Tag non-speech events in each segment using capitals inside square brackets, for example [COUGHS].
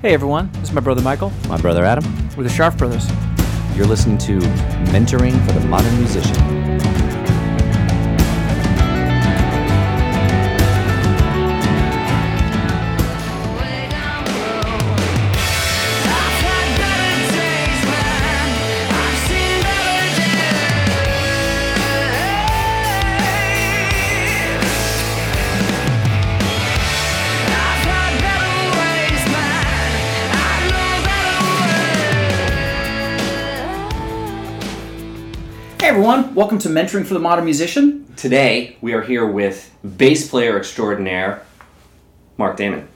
Hey everyone, this is my brother Michael. My brother Adam. We're the Sharp Brothers. You're listening to Mentoring for the Modern Musician. Everyone, welcome to Mentoring for the Modern Musician. Today, we are here with bass player extraordinaire Mark Damon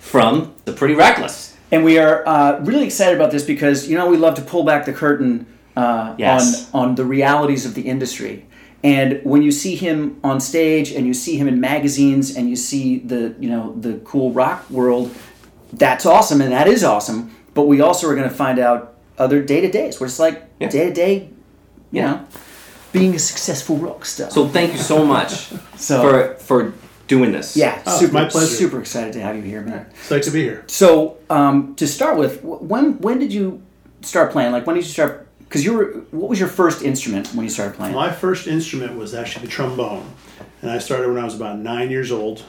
from The Pretty Reckless. And we are uh, really excited about this because, you know, we love to pull back the curtain uh, Yes. on, on the realities of the industry. And when you see him on stage and you see him in magazines and you see the, you know, the cool rock world, that's awesome and that is awesome. But we also are going to find out other day to days where it's like day to day, you Yeah. know, being a successful rock star. So, thank you so much [LAUGHS] So- for, for doing this. yeah, Oh, super, my pleasure. super excited to have you here, man. Psyched to be here. So um, to start with, when when did you start playing? Like when did you start? Because you were, what was your first instrument when you started playing? My first instrument was actually the trombone, and I started when I was about nine years old.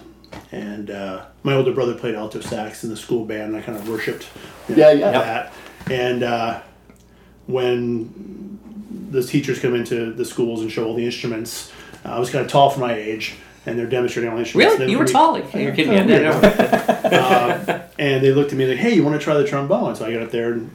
And uh, my older brother played alto sax in the school band, and I kind of worshipped you know, Yeah, yeah. that. And uh, when the teachers come into the schools and show all the instruments, uh, I was kind of tall for my age, and they're demonstrating all the instruments. Really? You were looked at tall? me- You're kidding me. I didn't [LAUGHS] and they looked at me like, "Hey, you want to try the trombone?" So I got up there and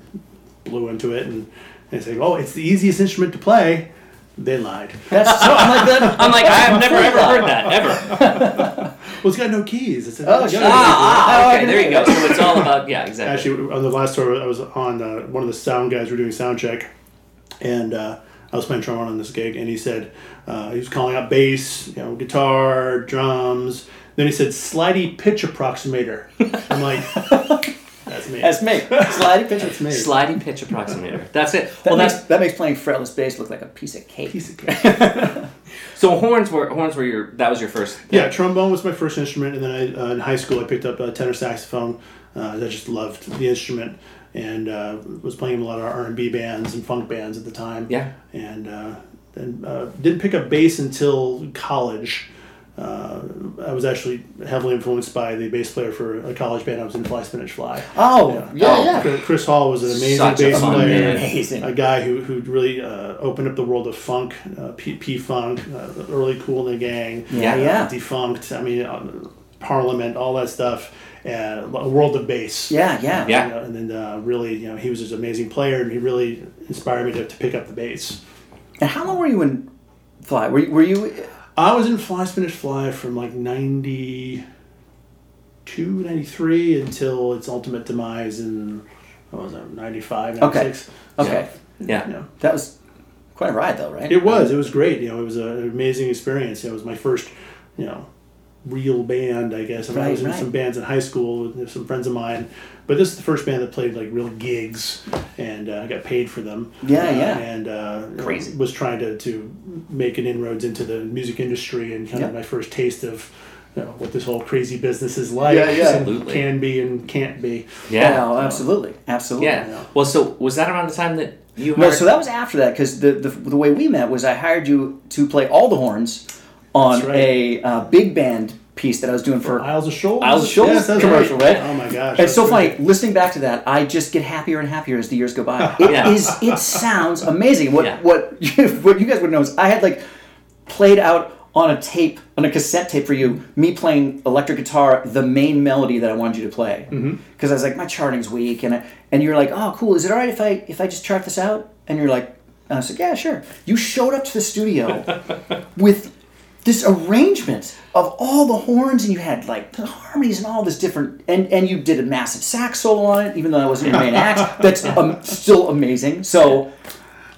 blew into it, and they said, "Oh, it's the easiest instrument to play." They lied. [LAUGHS] That's so I'm like that. I'm like, I've never ever heard that, ever. [LAUGHS] Well, it's got no keys. It's a, Oh, it's shit. got no keys. Ah, ah, Oh, okay, there you go. So it's all about, yeah, exactly. Actually, on the last tour, I was on uh, one of the sound guys. Were doing sound check, and uh, I was playing trombone on this gig, and he said uh, he was calling out bass, you know, guitar, drums. Then he said slidey pitch approximator. I'm like, [LAUGHS] that's me. That's me. Sliding pitch. That's me. Sliding pitch approximator. That's it. That, well, makes, that's that makes playing fretless bass look like a piece of cake. Piece of [LAUGHS] cake. so horns were horns were your that was your first. Yeah, trombone was my first instrument, and then I, uh, in high school I picked up a tenor saxophone. Uh, I just loved the instrument, and uh, was playing a lot of R and B bands and funk bands at the time. Yeah. and uh, then uh, didn't pick up bass until college. Uh, I was actually heavily influenced by the bass player for a college band I was in, Fly Spinach Fly. Oh, yeah, Oh, yeah. Chris- Hall was an amazing Such bass player, man. Amazing. a guy who, who really uh, opened up the world of funk, uh, P, P Funk, uh, early Kool & the Gang, Yeah, yeah. Defunkt. I mean, uh, Parliament, all that stuff. Uh, a world of bass. Yeah, yeah. Yeah. You know, and then uh, really, you know, he was just an amazing player, and he really inspired me to, to pick up the bass. And how long were you in Fly? Were you, were you I was in Fly Spinach Fly from like 92, 93 until its ultimate demise in, what was that, 95, Okay. 96. okay? Yeah. You know, That was quite a ride, though, right? it was, it was great. You know, it was an amazing experience. It was my first, you know, real band, I guess. I, mean, I was in right. some bands in high school with some friends of mine, but this is the first band that played like real gigs, and uh, I got paid for them. Yeah, Uh, yeah. And uh, Crazy. was trying to, to make an inroads into the music industry and kind Yeah. of my first taste of you know, what this whole crazy business is like. Yeah, yeah. Absolutely. Can be and can't be. Yeah. Oh, absolutely, absolutely. Yeah. Well, so was that around the time that you No, so that was after that because the, the the way we met was I hired you to play all the horns on right. a uh, big band piece that I was doing for Isles of Shoals? Isles of Shoals Yes, commercial, right? Oh my gosh. It's so funny listening back to that. I just get happier and happier as the years go by. [LAUGHS] It Yeah. is. It sounds amazing. What Yeah. what [LAUGHS] what you guys would know is I had like played out on a tape on a cassette tape for you me playing electric guitar the main melody that I wanted you to play because Mm-hmm. I was like my charting's weak and I, and you're like oh cool is it all right if I if I just chart this out and you're like and I was like yeah sure you showed up to the studio [LAUGHS] with this arrangement of all the horns and you had like the harmonies and all this different and and you did a massive sax solo on it even though that wasn't your main act [LAUGHS] that's um, still amazing so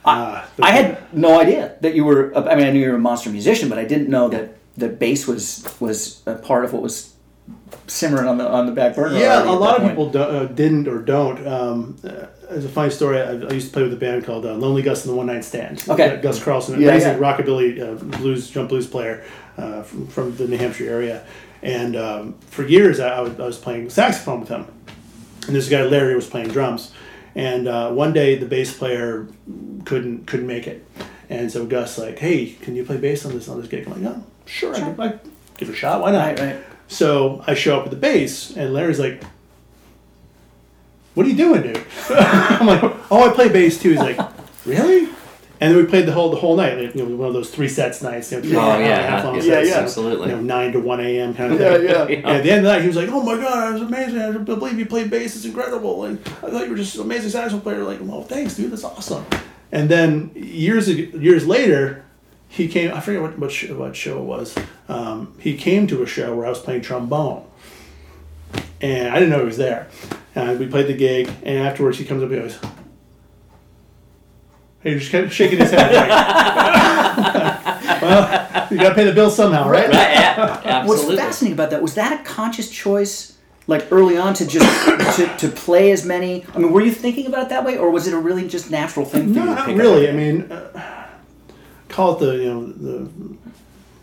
Ah, the- I had no idea that you were. I mean, I knew you were a monster musician, but I didn't know that that bass was was a part of what was simmering on the on the back burner. Yeah, a lot of point. people do, uh, didn't or don't. Um, uh, as a funny story, I, I used to play with a band called uh, Lonely Gus and the One Night Stand. Okay. Gus Carlson, Yeah, amazing yeah. rockabilly uh, blues, jump blues player uh, from, from the New Hampshire area. And um, for years, I, I was- I was playing saxophone with him. and this guy Larry was playing drums, and uh, one day the bass player couldn't couldn't make it, and so Gus like, hey, can you play bass on this on this gig? I'm like, no, sure, I could, I give it a shot. Why not? Right, right. So I show up with the bass, and Larry's like, "What are you doing, dude?" [LAUGHS] I'm like, "Oh, I play bass too." He's like, "Really?" And then we played the whole the whole night, like, you know, one of those three sets nights. You know, three Oh, hour yeah, half long yeah, sets, yeah, absolutely. You know, nine to one a.m. kind of Yeah, thing. yeah. And at the end of the night, he was like, "Oh my god, it was amazing! I believe you played bass. It's incredible. And I thought you were just an amazing saxophone player." Like, well, thanks, dude. That's awesome. And then years years later, he came. I forget what what show, what show it was. Um, he came to a show where I was playing trombone, and I didn't know he was there. And we played the gig, and afterwards he comes up and goes. He just kept shaking his head. Like, [LAUGHS] well, you gotta pay the bill somehow, right? Right, yeah, [LAUGHS] What's fascinating about that was that a conscious choice, like early on, to just [COUGHS] to, to play as many. I mean, were you thinking about it that way, or was it a really just natural thing for No, you? to not pick up? really. I mean, uh, call it the you know the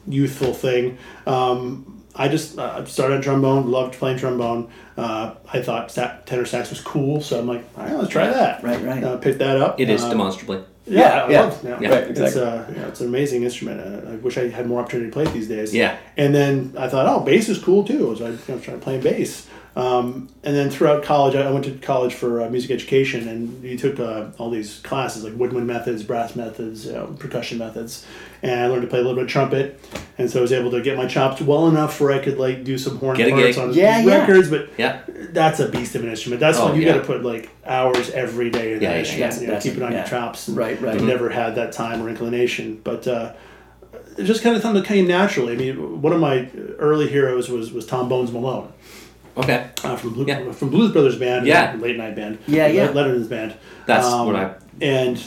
youthful thing. Um, I just uh, started on trombone, loved playing trombone. Uh, I thought sa- tenor sax was cool, so I'm like, all right, let's try that. Right, right. Uh, picked that up. It is Um, demonstrably. Yeah, Yeah, I yeah. love it. Yeah. Right, It's, exactly. uh, yeah, it's an amazing instrument. Uh, I wish I had more opportunity to play it these days. Yeah. And then I thought, oh, bass is cool too. So I you know, started playing bass. Um, and then throughout college, I I went to college for uh, music education, and you took uh, all these classes like woodwind methods, brass methods, you know, percussion methods, and I learned to play a little bit of trumpet. And so I was able to get my chops well enough where I could like do some horn Get a parts gig. on Yeah, yeah. records, but Yeah. that's a beast of an instrument. That's Oh, when you yeah. got to put like hours every day in Yeah, that yeah, instrument. yeah. you know, keep it it, on yeah. your chops. and Right, right. I've never had that time or inclination, but uh, it just kind of something that came naturally. I mean, one of my early heroes was was Tom Bones Malone Okay. uh, from Blue, Yeah. from Blues Brothers band, Yeah. late night band, Yeah, yeah. Letterman's band. That's Um, what I. and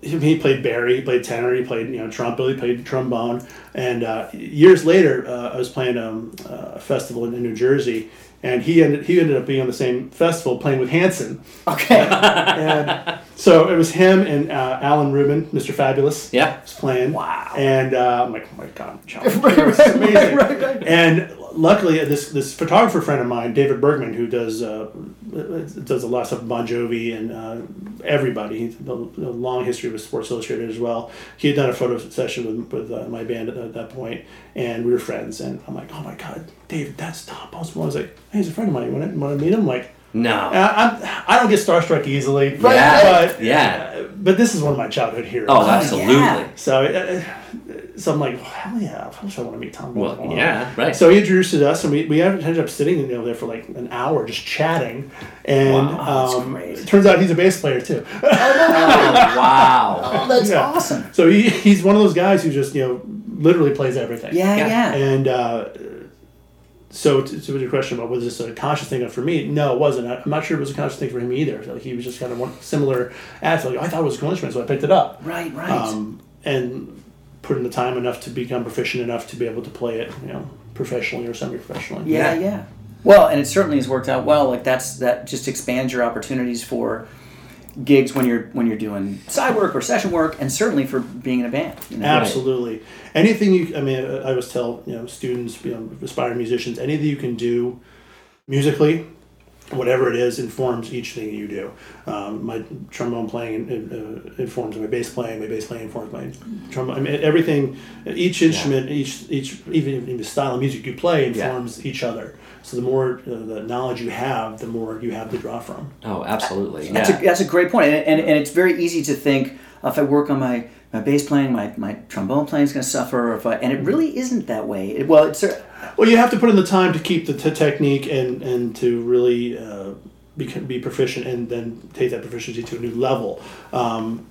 he he played Barry, he played tenor, he played you know trumpet, he played trombone, and uh, years later, uh, I was playing um, a festival in, in New Jersey, and he ended he ended up being on the same festival playing with Hanson, Okay. [LAUGHS] and so it was him and uh, Alan Rubin, Mr. Fabulous, Yeah. was playing. Wow. And uh, I'm like, oh my god, John, [LAUGHS] Right, it's right, amazing. right, right, right. And luckily, this this photographer friend of mine, David Bergman, who does uh, does a lot of stuff with Bon Jovi and uh, everybody, he's a, a long history with Sports Illustrated as well. He had done a photo session with with uh, my band at, at that point, and we were friends. And I'm like, oh my god, David, that's Tom Oswald. I was like, hey, he's a friend of mine. You want to, want to meet him? I'm like. No. I, I'm, I don't get starstruck easily, Right, Yeah, but yeah. but this is one of my childhood heroes. Oh, absolutely. yeah. So, uh, so I'm like, well, hell yeah, of course I want to meet Tom. Well, Oswald. yeah, right. So he introduced us, and we, we ended up sitting you know, there for like an hour just chatting. And Wow, that's um, great. it turns out he's a bass player too. [LAUGHS] oh, wow. [LAUGHS] Oh, that's Yeah. awesome. so he, he's one of those guys who just, you know, literally plays everything. Yeah, Yeah. yeah. And uh, so to, to your question about was this a conscious thing for me? No, it wasn't. I- I'm not sure it was a conscious thing for him either. Like he was just kind of one similar attitude. Like, I thought it was a cool instrument, so I picked it up. Right, right. Um, and put in the time enough to become proficient enough to be able to play it, you know, professionally or semi-professionally. Yeah, Yeah. yeah. Well, and it certainly has worked out well. Like that's that just expands your opportunities for gigs when you're when you're doing side work or session work, and certainly for being in a band. You know? Absolutely. Anything you, I mean, I always tell you know students, you know, aspiring musicians, anything you can do musically, whatever it is, informs each thing you do. Um, my trombone playing uh, informs my bass playing. My bass playing informs my trombone. I mean, everything, each instrument, each each even, even the style of music you play Yeah. informs each other. So the more uh, the knowledge you have, the more you have to draw from. Oh, absolutely. That's, Yeah. a, that's a great. And, and, and it's very easy to think uh, if I work on my, my bass playing, my, my trombone playing is going to suffer. If I, and it really isn't that way. It- well, it's uh, Well, you have to put in the time to keep the t- technique and and to really uh, be, be proficient and then take that proficiency to a new level. Um,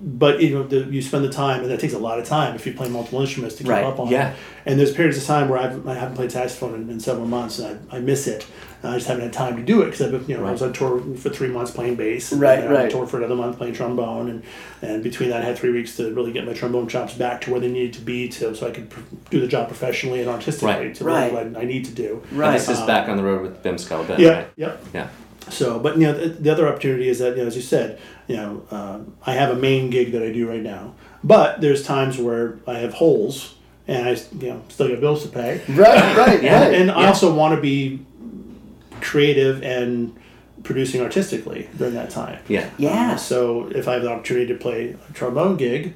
but you know, the, you spend the time, and that takes a lot of time if you play multiple instruments to keep Right, up on. yeah. it. And there's periods of time where I've, I haven't played saxophone in, in several months, and I, I miss it. And I just haven't had time to do it because I've been, you know, I was on tour for three months playing bass, and Right, then I was on right. tour for another month playing trombone, and and between that, I had three weeks to really get my trombone chops back to where they needed to be to so I could pr- do the job professionally and artistically Right. to Right. what I need to do. And right. this is back on the road with Bim Skala Bim, Yeah, right? yep. Yeah. So, but you know, the, the other opportunity is that, you know, as you said, you know, um, I have a main gig that I do right now, but there's times where I have holes and I, you know, still got bills to pay. right, right, [LAUGHS] Yeah. right. And I also want to be creative and producing artistically during that time. Yeah. Yeah. Uh, so if I have the opportunity to play a trombone gig,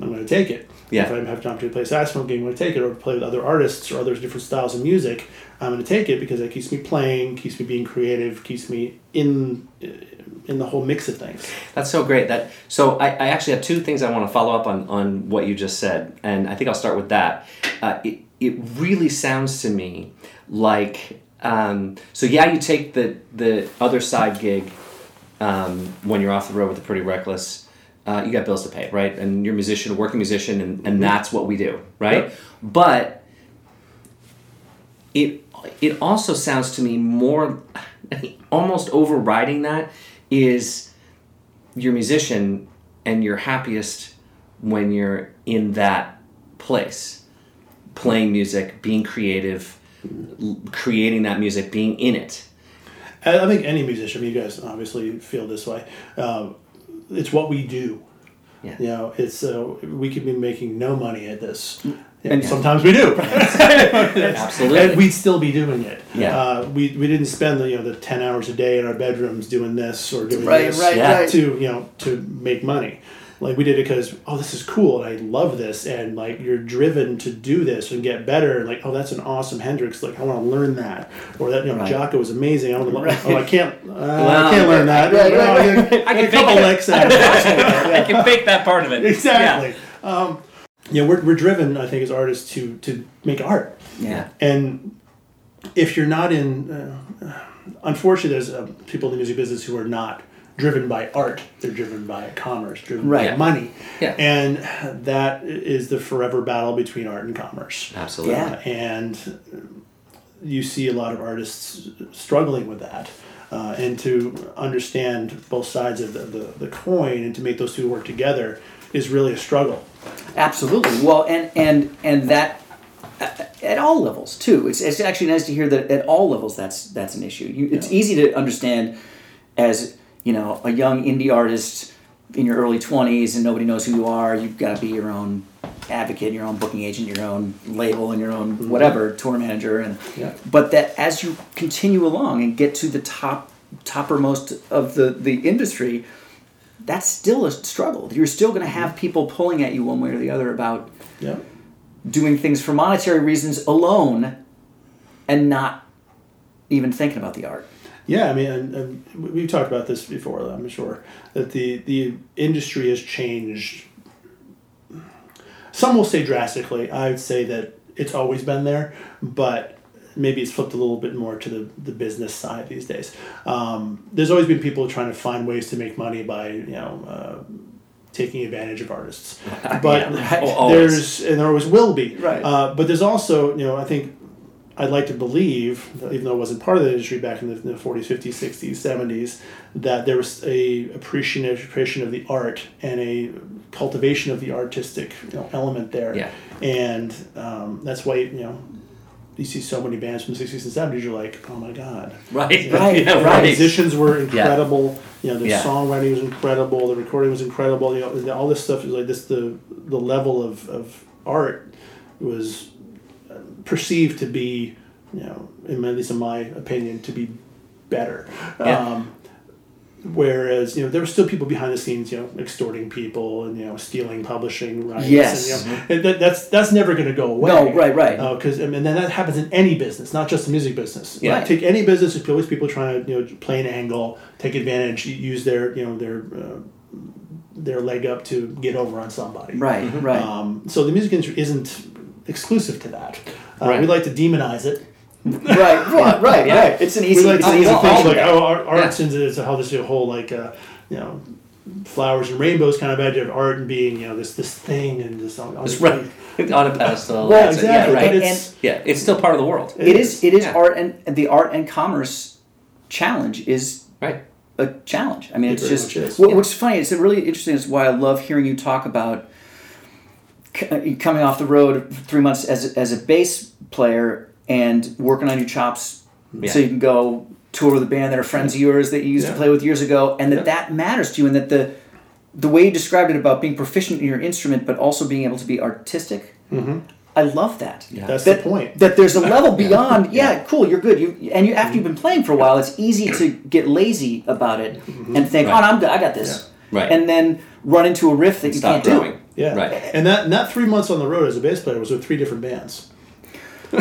I'm going to take it. Yeah. If I have an opportunity to play a saxophone gig, I'm going to take it. Or play with other artists or other different styles of music, I'm going to take it because it keeps me playing, keeps me being creative, keeps me in in the whole mix of things. That's so great. That so I, I actually have two things I want to follow up on on what you just said, and I think I'll start with that. Uh, it it really sounds to me like um, so yeah, you take the the other side gig um, when you're off the road with the Pretty Reckless. Uh, you got bills to pay, right? And you're a musician, a working musician, and, and that's what we do, right? Yep. But it it also sounds to me more almost overriding that is you're a musician and you're happiest when you're in that place playing music being creative creating that music being in it I, I think any musician, you guys obviously feel this way. Um, it's what we do. Yeah. You know, it's uh, we could be making no money at this. And- And sometimes we do. [LAUGHS] Absolutely. And we'd still be doing it. Yeah. Uh, we, we didn't spend the you know the ten hours a day in our bedrooms doing this or doing Right, this right, Yeah. to you know to make money. Like we did it because oh this is cool and I love this and like you're driven to do this and get better and like oh that's an awesome Hendrix like I want to learn that. Or that you know Right. Jaco was amazing I want to learn oh I can't uh, Well, I can't learn that. right, right, [LAUGHS] I get- I get can a couple fake licks [LAUGHS] out i can fake that part of it. Exactly. Um, yeah we're, we're driven I think as artists to to make art. Yeah. and if you're not in, uh, unfortunately, there's uh, people in the music business who are not driven by art. They're driven by commerce, driven Right. by money. Yeah. And that is the forever battle between art and commerce. absolutely Yeah. And you see a lot of artists struggling with that. Uh, and to understand both sides of the, the, the coin and to make those two work together is really a struggle. Absolutely. Well, and and and that uh, at all levels too. It's, it's actually nice to hear that at all levels that's that's an issue. You, it's easy to understand as you know a young indie artist in your early twenties and nobody knows who you are. You've got to be your own advocate, your own booking agent, your own label, and your own mm-hmm. whatever tour manager. And Yeah. but that as you continue along and get to the top toppermost of the the industry that's still a struggle. You're still going to mm-hmm. have people pulling at you one way or the other about Yeah. doing things for monetary reasons alone and not even thinking about the art. Yeah, I mean, and, and we- we've talked about this before. I'm sure that the the industry has changed. Some will say drastically. I would say that it's always been there, but maybe it's flipped a little bit more to the, the business side these days. Um, there's always been people trying to find ways to make money by you know. Uh, taking advantage of artists [LAUGHS] but Yeah, right. Oh, there's and there always will be Right. uh, but there's also you know i think I'd like to believe, even though I wasn't part of the industry back in the, the 40s, 50s, 60s, 70s, that there was a appreciation of the art and a cultivation of the artistic you know, element there. Yeah. And um, that's why you know you see so many bands from the 60s and 70s. You're like, oh my god. right Right, yeah, right. Musicians were incredible. Yeah. You know, the Yeah. songwriting was incredible. The recording was incredible. You know, all this stuff is like this. The the level of, of art was perceived to be, you know, in my, at least in my opinion, to be better. Yeah. Um, whereas you know there were still people behind the scenes, you know, extorting people and you know stealing publishing rights. Yes. And, you know, and that, that's that's never going to go away. No, right, right. Because I mean, then that happens in any business, not just the music business. Yeah. Like, take any business. There's always people trying to you know play an angle, take advantage, use their you know their uh, their leg up to get over on somebody. Right, right. Um, so the music industry isn't exclusive to that. Uh, Right. We like to demonize it. [LAUGHS] right, right, right, [LAUGHS] Yeah. right. It's an easy, we like it's an easy thing. like oh, art, art's into it's how this whole like uh, you know flowers and rainbows kind of idea of art and being you know this this thing and this on, on That's right on a pedestal [LAUGHS] it. yeah exactly. right But it's yeah it's still part of the world It is. It is Yeah. art, and the art and commerce challenge is right a challenge. I mean, It it's just what, Yeah. what's funny. It's really interesting. Is why I love hearing you talk about coming off the road three months as a, as a bass player and working on your chops, so you can go tour with a band that are friends of yours that you used to play with years ago, and that Yeah. that matters to you, and that the the way you described it about being proficient in your instrument, but also being able to be artistic. Mm-hmm. I love that. That's that, the point. That there's a level beyond. Yeah, cool. You're good. You and you after you've been playing for a while, it's easy to get lazy about it and think, Right. "Oh, no, I'm good. I got this." Right. And then run into a riff that you Stop can't growing. do. Yeah. Right. And that and that three months on the road as a bass player was with three different bands. [LAUGHS] the,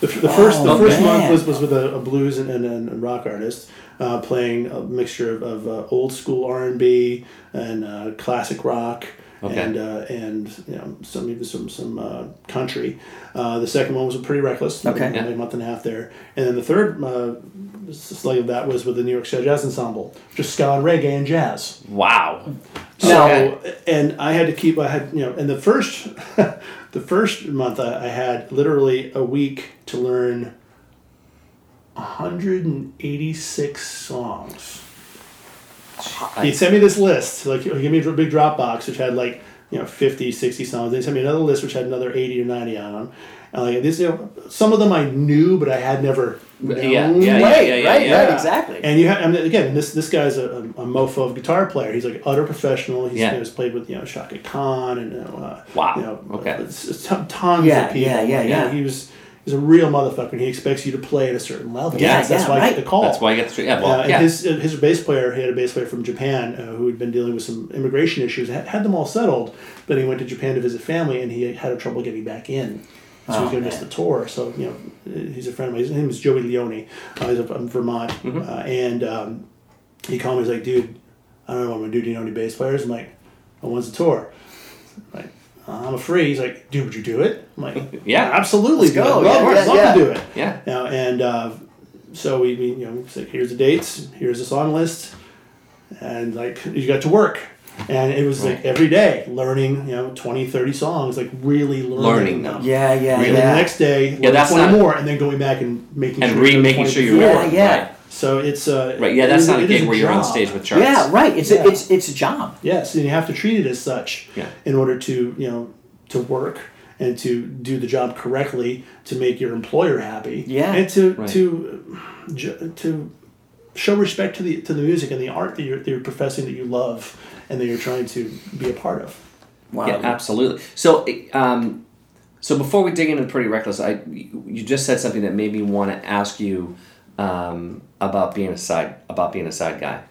the first the Oh, first man. month was, was with a, a blues and, and, and rock artist uh, playing a mixture of, of uh, old school R and B and uh, classic rock. Okay. And uh, and you know some even some some uh, country. Uh, the second one was pretty reckless. Okay. only a month and a half there, and then the third uh, leg of that was with the New York Ska Jazz Ensemble, just ska and reggae and jazz. Wow. So Okay. and I had to keep I had you know in the first [LAUGHS] the first month I, I had literally a week to learn 186 songs. I- He sent me this list like he gave me a big Dropbox which had like you know 50 60 songs. Then he sent me another list which had another 80 or 90 on them. And like these you know some of them I knew but I had never known. Yeah, yeah, yeah, right, yeah, yeah, right, yeah. right, exactly. And you have, I mean, again, this this guy's a, a, a mofo of guitar player. He's like utter professional. He's, Yeah. he's played with you know Chaka Khan and you know, uh, Wow. you know, Okay. uh, s- s- tons Yeah, of people. yeah, yeah, Like, you know, yeah. He was he's a real motherfucker. and He expects you to play at a certain level. Yeah, that's, that's yeah, why I get the call. That's why you get the. Yeah, well, Uh, yeah. his his bass player, he had a bass player from Japan uh, who had been dealing with some immigration issues, had, had them all settled, but he went to Japan to visit family, and he had a trouble getting back in. So he Oh, was going to miss the tour. So you know, he's a friend of mine. His name is Joey Leone. Uh, he's from Vermont, Mm-hmm. uh, and um, he called me. He's like, "Dude, I don't know what I'm going to do. Do you know any bass players?" I'm like, "Oh, when's the tour?" I'm like, I'm free. He's like, "Dude, would you do it?" I'm like, [LAUGHS] Yeah. absolutely. Let's go. dude. I'd love, Yeah, I'd yeah, love yeah. to do it." Yeah. Now, and uh, so we, we, you know, it's like, here's the dates, here's the song list, and like you got to work. And it was like every day learning, you know, 20, 30 songs, like really learning, Learning them. them. yeah, yeah, And then yeah. the next day, Yeah, that's 20 not- more, and then going back and making and sure re-making sure you're Yeah, right. yeah. Right. So it's uh, Right. Yeah, that's is- not a it is gig where you're on stage with charts. yeah, right. It's Yeah. a, it's it's a job. Yes, and you have to treat it as such Yeah. in order to you know to work and to do the job correctly to make your employer happy. Yeah. and to Right. to to show respect to the to the music and the art that you're, that you're professing that you love and that you're trying to be a part of. Wow. Yeah, absolutely. So, um, so before we dig into Pretty Reckless, I you just said something that made me want to ask you um, about being a side about being a side guy.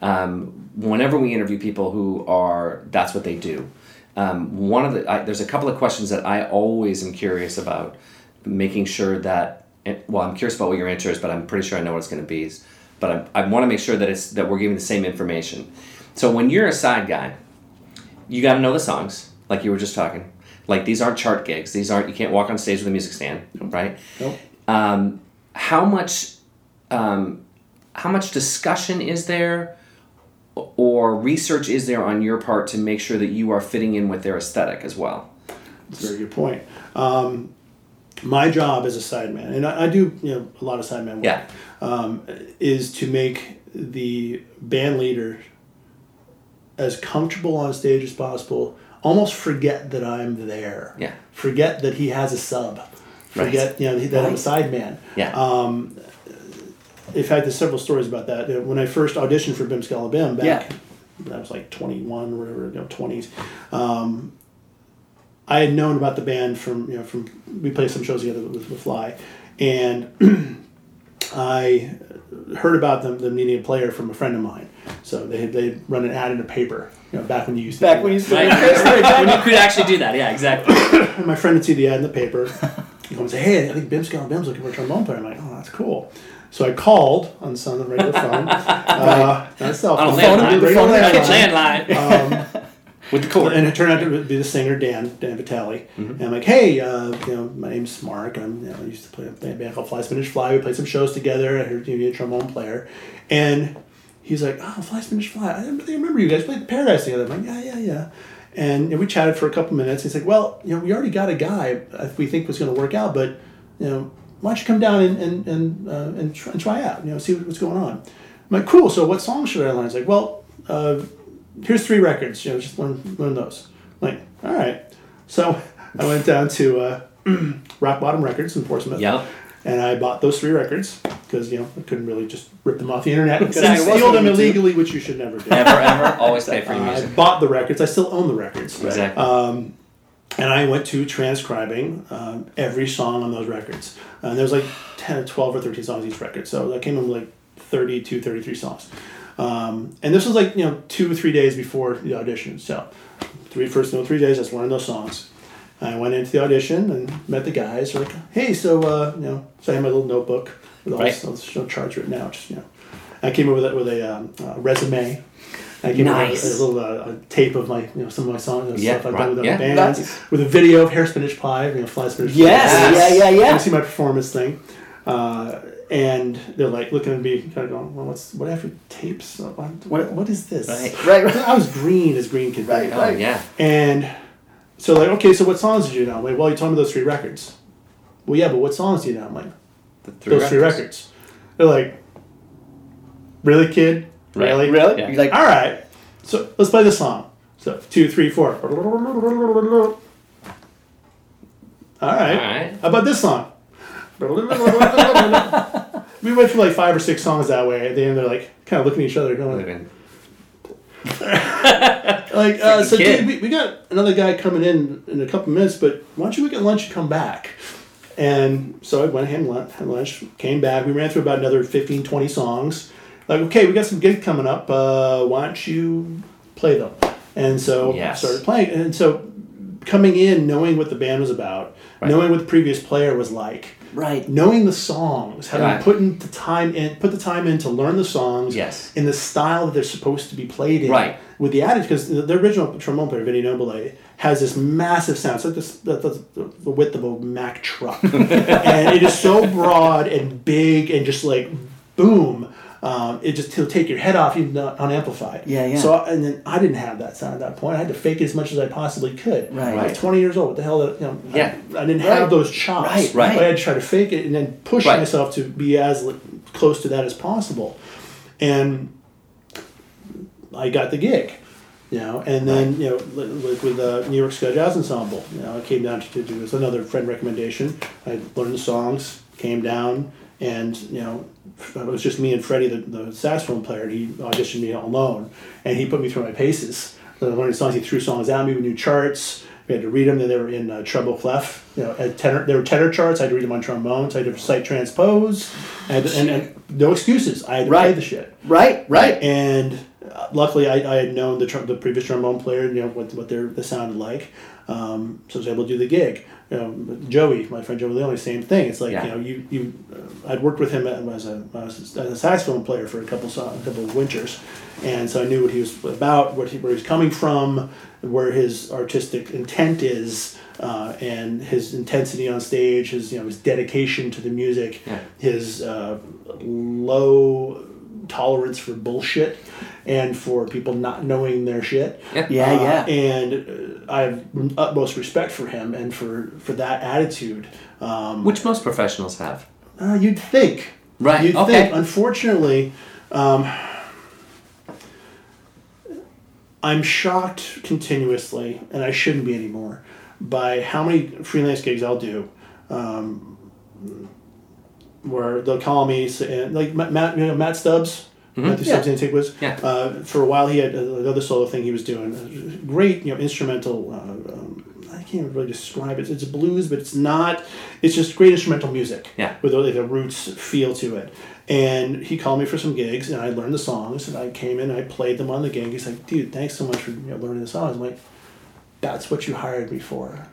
Um, whenever we interview people who are that's what they do, um, one of the I, there's a couple of questions that I always am curious about, making sure that well I'm curious about what your answer is, but I'm pretty sure I know what it's going to be. But I, I want to make sure that it's that we're giving the same information. So when you're a side guy, you got to know the songs, like you were just talking. Like these aren't chart gigs. These aren't. You can't walk on stage with a music stand, right? Nope. Um, how much, um, how much discussion is there, or research is there on your part to make sure that you are fitting in with their aesthetic as well? That's a very good point. Um, my job as a sideman, and I, I do you know a lot of sideman work, Yeah. um, is to make the band leader as comfortable on stage as possible. Almost forget that I'm there. Yeah. Forget that he has a sub. Right. Forget you know that I'm a Right. sideman. Yeah. Um, in fact, there's several stories about that. Uh, When I first auditioned for Bim Skala Bim back, Yeah. I was like 21 or whatever, you know, 20s. Um, I had known about the band from you know from we played some shows together with, with Fly, and [CLEARS THROAT] I heard about them them needing a player from a friend of mine. So they they run an ad in a paper, you know, back when you used to Back when you still when you could actually do that, yeah, exactly. [COUGHS] And my friend would see the ad in the paper. He comes and say, "Hey, I think Bim Skala Bim's looking for a trombone player." I'm like, "Oh, that's cool." So I called on some on the regular [LAUGHS] phone, uh, not cell On a phone, landline. regular phone landline. Landline Um, [LAUGHS] with the cord. and it turned out to be the singer Dan Dan Vitale. Mm-hmm. And I'm like, hey, uh, you know, my name's Mark. I'm you know, I used to play play a band called Fly Spinach Fly. We played some shows together. I heard you need a trombone player, and he's like, oh, Fly Spinach Fly. I really remember you guys played Paradise together. I'm like, yeah, yeah, yeah. And, you know, we chatted for a couple minutes. He's like, well, you know, we already got a guy uh, we think was going to work out, but you know, why don't you come down and and and, uh, and, try, and try out? You know, see what's going on. I'm like, cool. So what song should I learn? He's like, well. Uh, here's three records. You know, just learn learn those. Like, all right. So [LAUGHS] I went down to uh, [CLEARS THROAT] Rock Bottom Records in Portsmouth. Yep. And I bought those three records because you know I couldn't really just rip them off the internet because Exactly. I steal them Wasn't illegally, which you should never do. Ever, ever, always pay for your [LAUGHS] I bought the records. I still own the records. Exactly. Um, and I went to transcribing um, every song on those records. And there's like 10 or 12 or 13 songs each record. So that came in like 32, 33 songs. Um, and this was like, you know, two or three days before the audition. So three first no three days, I just learned those songs. I went into the audition and met the guys. They're like, hey, so, uh, you know, so I had my little notebook with all Right. this, all this you know, charts written out. Just, you know, I came up with a, with a um, uh, resume. I came Nice. up with a, a little uh, a tape of my, you know, some of my songs and Yeah, stuff I've right, done with other yeah. bands, Nice. with a video of hair spinach pie, you know, fly spinach. Yes, pie. yeah, yeah, yeah. You can see my performance thing, uh, and they're like looking at me, kind of going, "Well, what's what after tapes? What, what, what is this?" Right. Right, right. I was green as green could be. Right, Oh yeah. And so like, okay, so what songs did you know? I'm like, well, you told me those three records. Well, yeah, but what songs do you know? I'm like, The three those three records. They're like, really, kid? Right. Really? Really? Yeah. You're like, All right. So let's play this song. So two, three, four. All right. All right. How about this song? [LAUGHS] we went through like five or six songs that way. At the end, they're like kind of looking at each other, going, like, [LAUGHS] uh, so dude, we, we got another guy coming in in a couple minutes, but why don't you get lunch and come back? And so I went lunch, had lunch, came back. We ran through about another 15, 20 songs. Like, okay, we got some gigs coming up. Uh, why don't you play them? And so Yes. I started playing. And so coming in, knowing what the band was about, Right. knowing what the previous player was like, right. knowing the songs, having Right. put in the time in, put the time in to learn the songs Yes. in the style that they're supposed to be played in. Right. With the attitude, because the, the original trombone player, Vinny Nobile, has this massive sound. It's like this, the, the, the width of a Mack truck, [LAUGHS] and it is so broad and big and just like boom. Um, it just he'll take your head off even unamplified. Yeah, yeah. So and then I didn't have that sound at that point. I had to fake it as much as I possibly could. Right. I'm Right. Twenty years old. What the hell? You know. Yeah. I, I didn't Right. have those chops. Right, right. I had to try to fake it and then push Right. myself to be as close to that as possible. And I got the gig, you know, and then you know, like with the New York Ska Jazz Ensemble, you know, I came down to, to do this another friend recommendation. I learned the songs, came down, and you know, it was just me and Freddie, the, the saxophone player. And he auditioned me alone, and he put me through my paces. So I learned songs. He threw songs at me with new charts. We had to read them. Then they were in uh, treble clef. You know, at tenor. They were tenor charts. I had to read them on trombone. So I had to recite transpose, and and, and no excuses. I had to play the shit. Right, right. And uh, luckily, I, I had known the tr- the previous trombone player, you know what what their they sounded like, um, so I was able to do the gig. You know, Joey, my friend Joey Leone, same thing. It's like Yeah. you know you you uh, I'd worked with him as a, as a saxophone player for a couple a couple of winters, and so I knew what he was about, what he, where he's coming from, where his artistic intent is. Uh, and his intensity on stage, his you know his dedication to the music, Yeah. his uh, low tolerance for bullshit and for people not knowing their shit. Yeah. Yeah, Uh, yeah. And uh, I have utmost respect for him and for for that attitude. Um, Which most professionals have. uh, you'd think, Right, You'd okay. think. Unfortunately, um, I'm shocked continuously, and I shouldn't be anymore, by how many freelance gigs I'll do. Um, where they'll call me, and like Matt, Matt, you know, Matt Stubbs, Matthew Yeah. Stubbs Antiguas. Yeah. Uh, for a while, he had another solo thing he was doing. Great, you know, instrumental. Uh, um, I can't really describe it. It's blues, but it's not. It's just great instrumental music. Yeah. With like a roots feel to it. And he called me for some gigs, and I learned the songs, and I came in, and I played them on the gig. He's like, "Dude, thanks so much for you know, learning the songs." I'm like, "That's what you hired me for."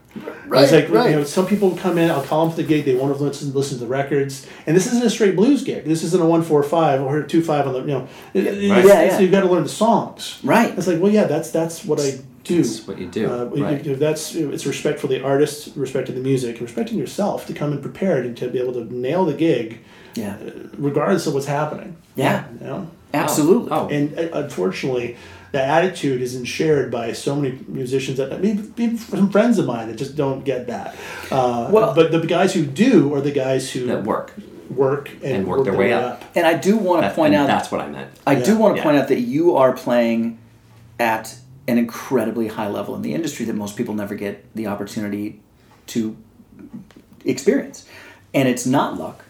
Right, It's like right. you know, some people come in. I'll call them for the gig. They won't have listened listen to the records, and this isn't a straight blues gig. This isn't a one four five or a two five on the you know. it- it- Right. it's- Yeah, it's- yeah. You've got to learn the songs. Right. It's like, well, yeah, that's that's what I do. That's what you do, Uh, right. you- that's it's respect for the artist, respect to the music, and respecting yourself to come in prepared and to be able to nail the gig, Yeah. regardless of what's happening. Yeah. You know. Absolutely. Oh. And uh, unfortunately, that attitude isn't shared by so many musicians that maybe, maybe some friends of mine that just don't get that. Uh, Well- but the guys who do are the guys who That work. work and, And work their way up. And I do want to point point out that's what I meant. I do want to Yeah. point out that you are playing at an incredibly high level in the industry that most people never get the opportunity to experience. And it's not luck.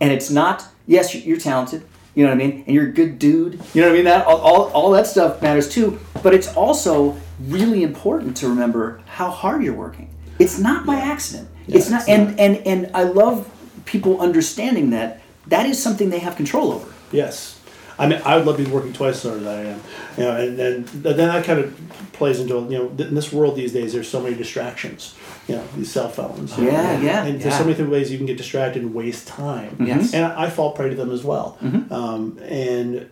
And it's not, yes, you're talented. You know what I mean? And you're a good dude. You know what I mean? That all, all, all that stuff matters too. But it's also really important to remember how hard you're working. It's not by accident. it's not it's and, and and I love people understanding that that is something they have control over. Yes. I mean, I would love to be working twice as hard as I am. You know, and then then that kind of plays into you know in this world these days. There's so many distractions. You know, these cell phones. Yeah, know, yeah, And there's so many ways you can get distracted and waste time. Yes. Mm-hmm. And I, I fall prey to them as well. Mm-hmm. Um, and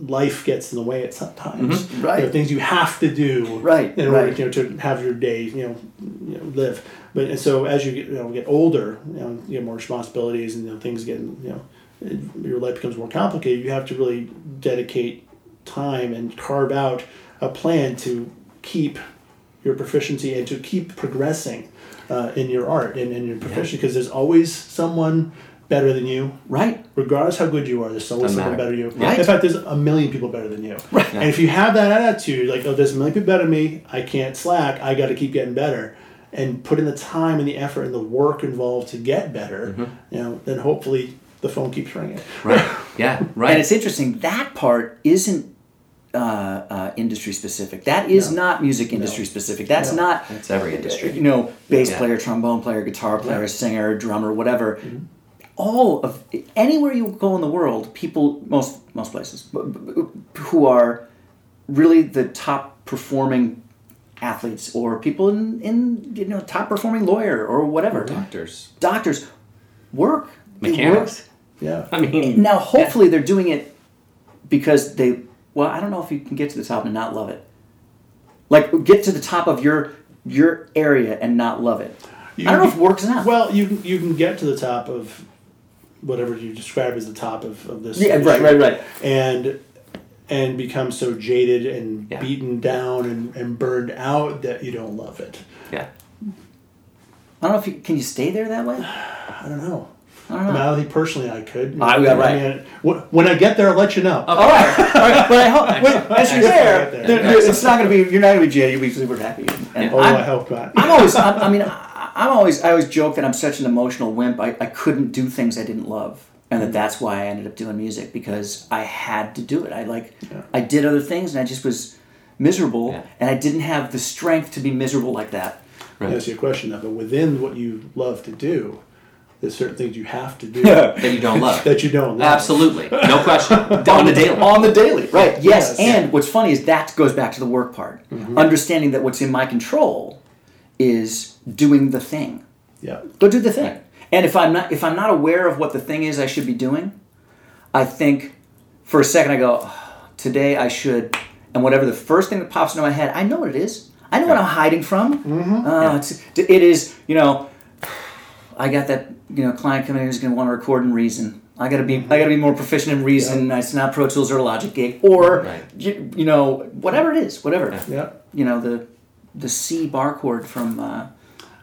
life gets in the way at sometimes. Mm-hmm. Right. You know, things you have to do. Right, In order right. you know, to have your day, you know, you know, live. But and so as you get, you know, get older, you know, you get more responsibilities and you know, things get, you know, it- your life becomes more complicated. You have to really dedicate time and carve out a plan to keep your proficiency and to keep progressing uh, in your art and in your proficiency because there's always someone better than you Right. regardless how good you are, there's always someone better than you. Right. In fact, there's a million people better than you. Right. And if you have that attitude, like, oh, there's a million people better than me, I can't slack, I got to keep getting better, and put in the time and the effort and the work involved to get better, you know, then hopefully the phone keeps ringing. Right. [LAUGHS] Yeah. Right. And it's interesting that part isn't uh, uh, industry specific. That is No. not music industry specific. That's No. not. That's every industry. You know, bass Yeah. player, trombone player, guitar player, singer, drummer, whatever. All of anywhere you go in the world, people most most places b- b- who are really the top performing athletes or people in, in you know top performing lawyer or whatever Doctors. doctors work Mechanics. Yeah. [LAUGHS] I mean. now, hopefully, they're doing it because they. Well, I don't know if you can get to the top and not love it. Like, get to the top of your your area and not love it. I don't know if it works or not. Well, you can, you can get to the top of whatever you describe as the top of, of this. yeah, right, right, right. and and become so jaded and Yeah. beaten down and, and burned out that you don't love it. Yeah. I don't know if you can you stay there that way. [SIGHS] I don't know. I don't I, mean, know. I think personally I could. I- yeah, right. mean, wh- when I get there, I'll let you know. All right, all right. But I hope [LAUGHS] when, as you're there, There. there- there- it's not going to be. You're not going to be jaded. You'll be super happy. And Oh, I'm- I hope not. I'm always. I'm, I mean, I, I'm always. I always joke that I'm such an emotional wimp. I, I couldn't do things I didn't love, and that mm. that's why I ended up doing music because I had to do it. I like. I did other things, and I just was miserable, Yeah. and I didn't have the strength to be miserable like that. Let me ask you a question though, but within what you love to do, there's certain things you have to do [LAUGHS] That you don't love. that you don't love. Absolutely. No question. [LAUGHS] On the daily. On the daily, right? Yes, Yes. and what's funny is that goes back to the work part. Understanding that what's in my control is doing the thing. Yeah. Go do the thing. And if I'm not if I'm not aware of what the thing is I should be doing, I think for a second I go, "Oh, today I should, and whatever the first thing that pops into my head, I know what it is. I know what I'm hiding from. Uh, it's, it is, you know, I got that you know client coming in who's going to want to record in Reason. I gotta be I gotta be more proficient in Reason. It's not Pro Tools or Logic Gig or Right. you, you know whatever it is, whatever. Yeah. You know the the C bar chord from. Uh,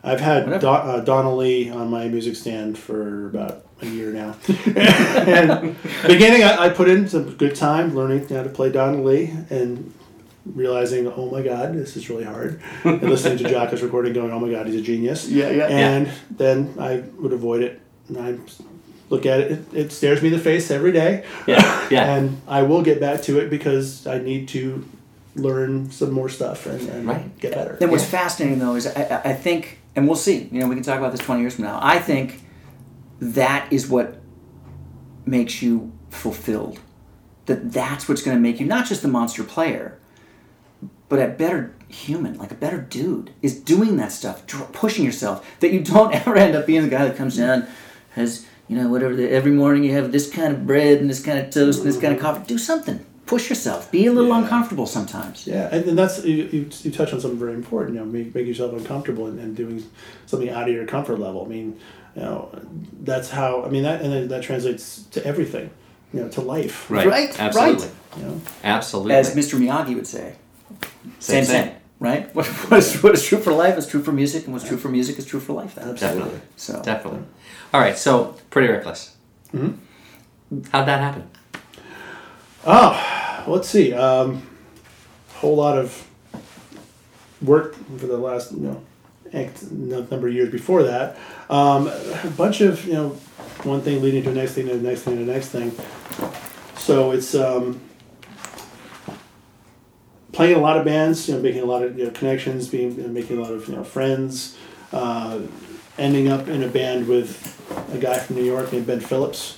I've had Whatever. Do- uh, Donna Lee on my music stand for about a year now. [LAUGHS] and beginning, I, I put in some good time learning how to play Donna Lee and realizing, oh my God, this is really hard. and [LAUGHS] listening to Jaco's recording, going, oh my God, he's a genius. Yeah, yeah. And then I would avoid it. And I look at it, it, it stares me in the face every day. Yeah. Yeah. [LAUGHS] And I will get back to it because I need to learn some more stuff and, and Right. get better. Then what's fascinating though is I, I- I think, and we'll see. You know, we can talk about this twenty years from now. I think that is what makes you fulfilled. That that's what's going to make you not just the monster player, but a better human, like a better dude, is doing that stuff, dr- pushing yourself. That you don't [LAUGHS] ever end up being the guy that comes down, has you know whatever. The, every morning you have this kind of bread and this kind of toast and this kind of coffee. Do something. Push yourself. Be a little Yeah. uncomfortable sometimes. Yeah, and, and that's you, you, you touch on something very important. You know, make, make yourself uncomfortable and, and doing something out of your comfort level. I mean, you know, that's how. I mean that and then that translates to everything. You know, to life. Right. Right, Absolutely. right. You know, Absolutely. As Mr. Miyagi would say. Same, Same same. thing. Right? [LAUGHS] What, what, is, what is true for life is true for music, and what's true for music is true for life. Then. Definitely. So Definitely. All right. So, Pretty Reckless. Mm-hmm. How'd that happen? Oh, let's see. Um, whole lot of work for the last you know number of years before that. Um, a bunch of you know, one thing leading to the next thing, to the next thing, to the next thing. So it's um, playing a lot of bands, you know, making a lot of you know, connections, being you know, making a lot of you know friends, uh, ending up in a band with a guy from New York named Ben Phillips.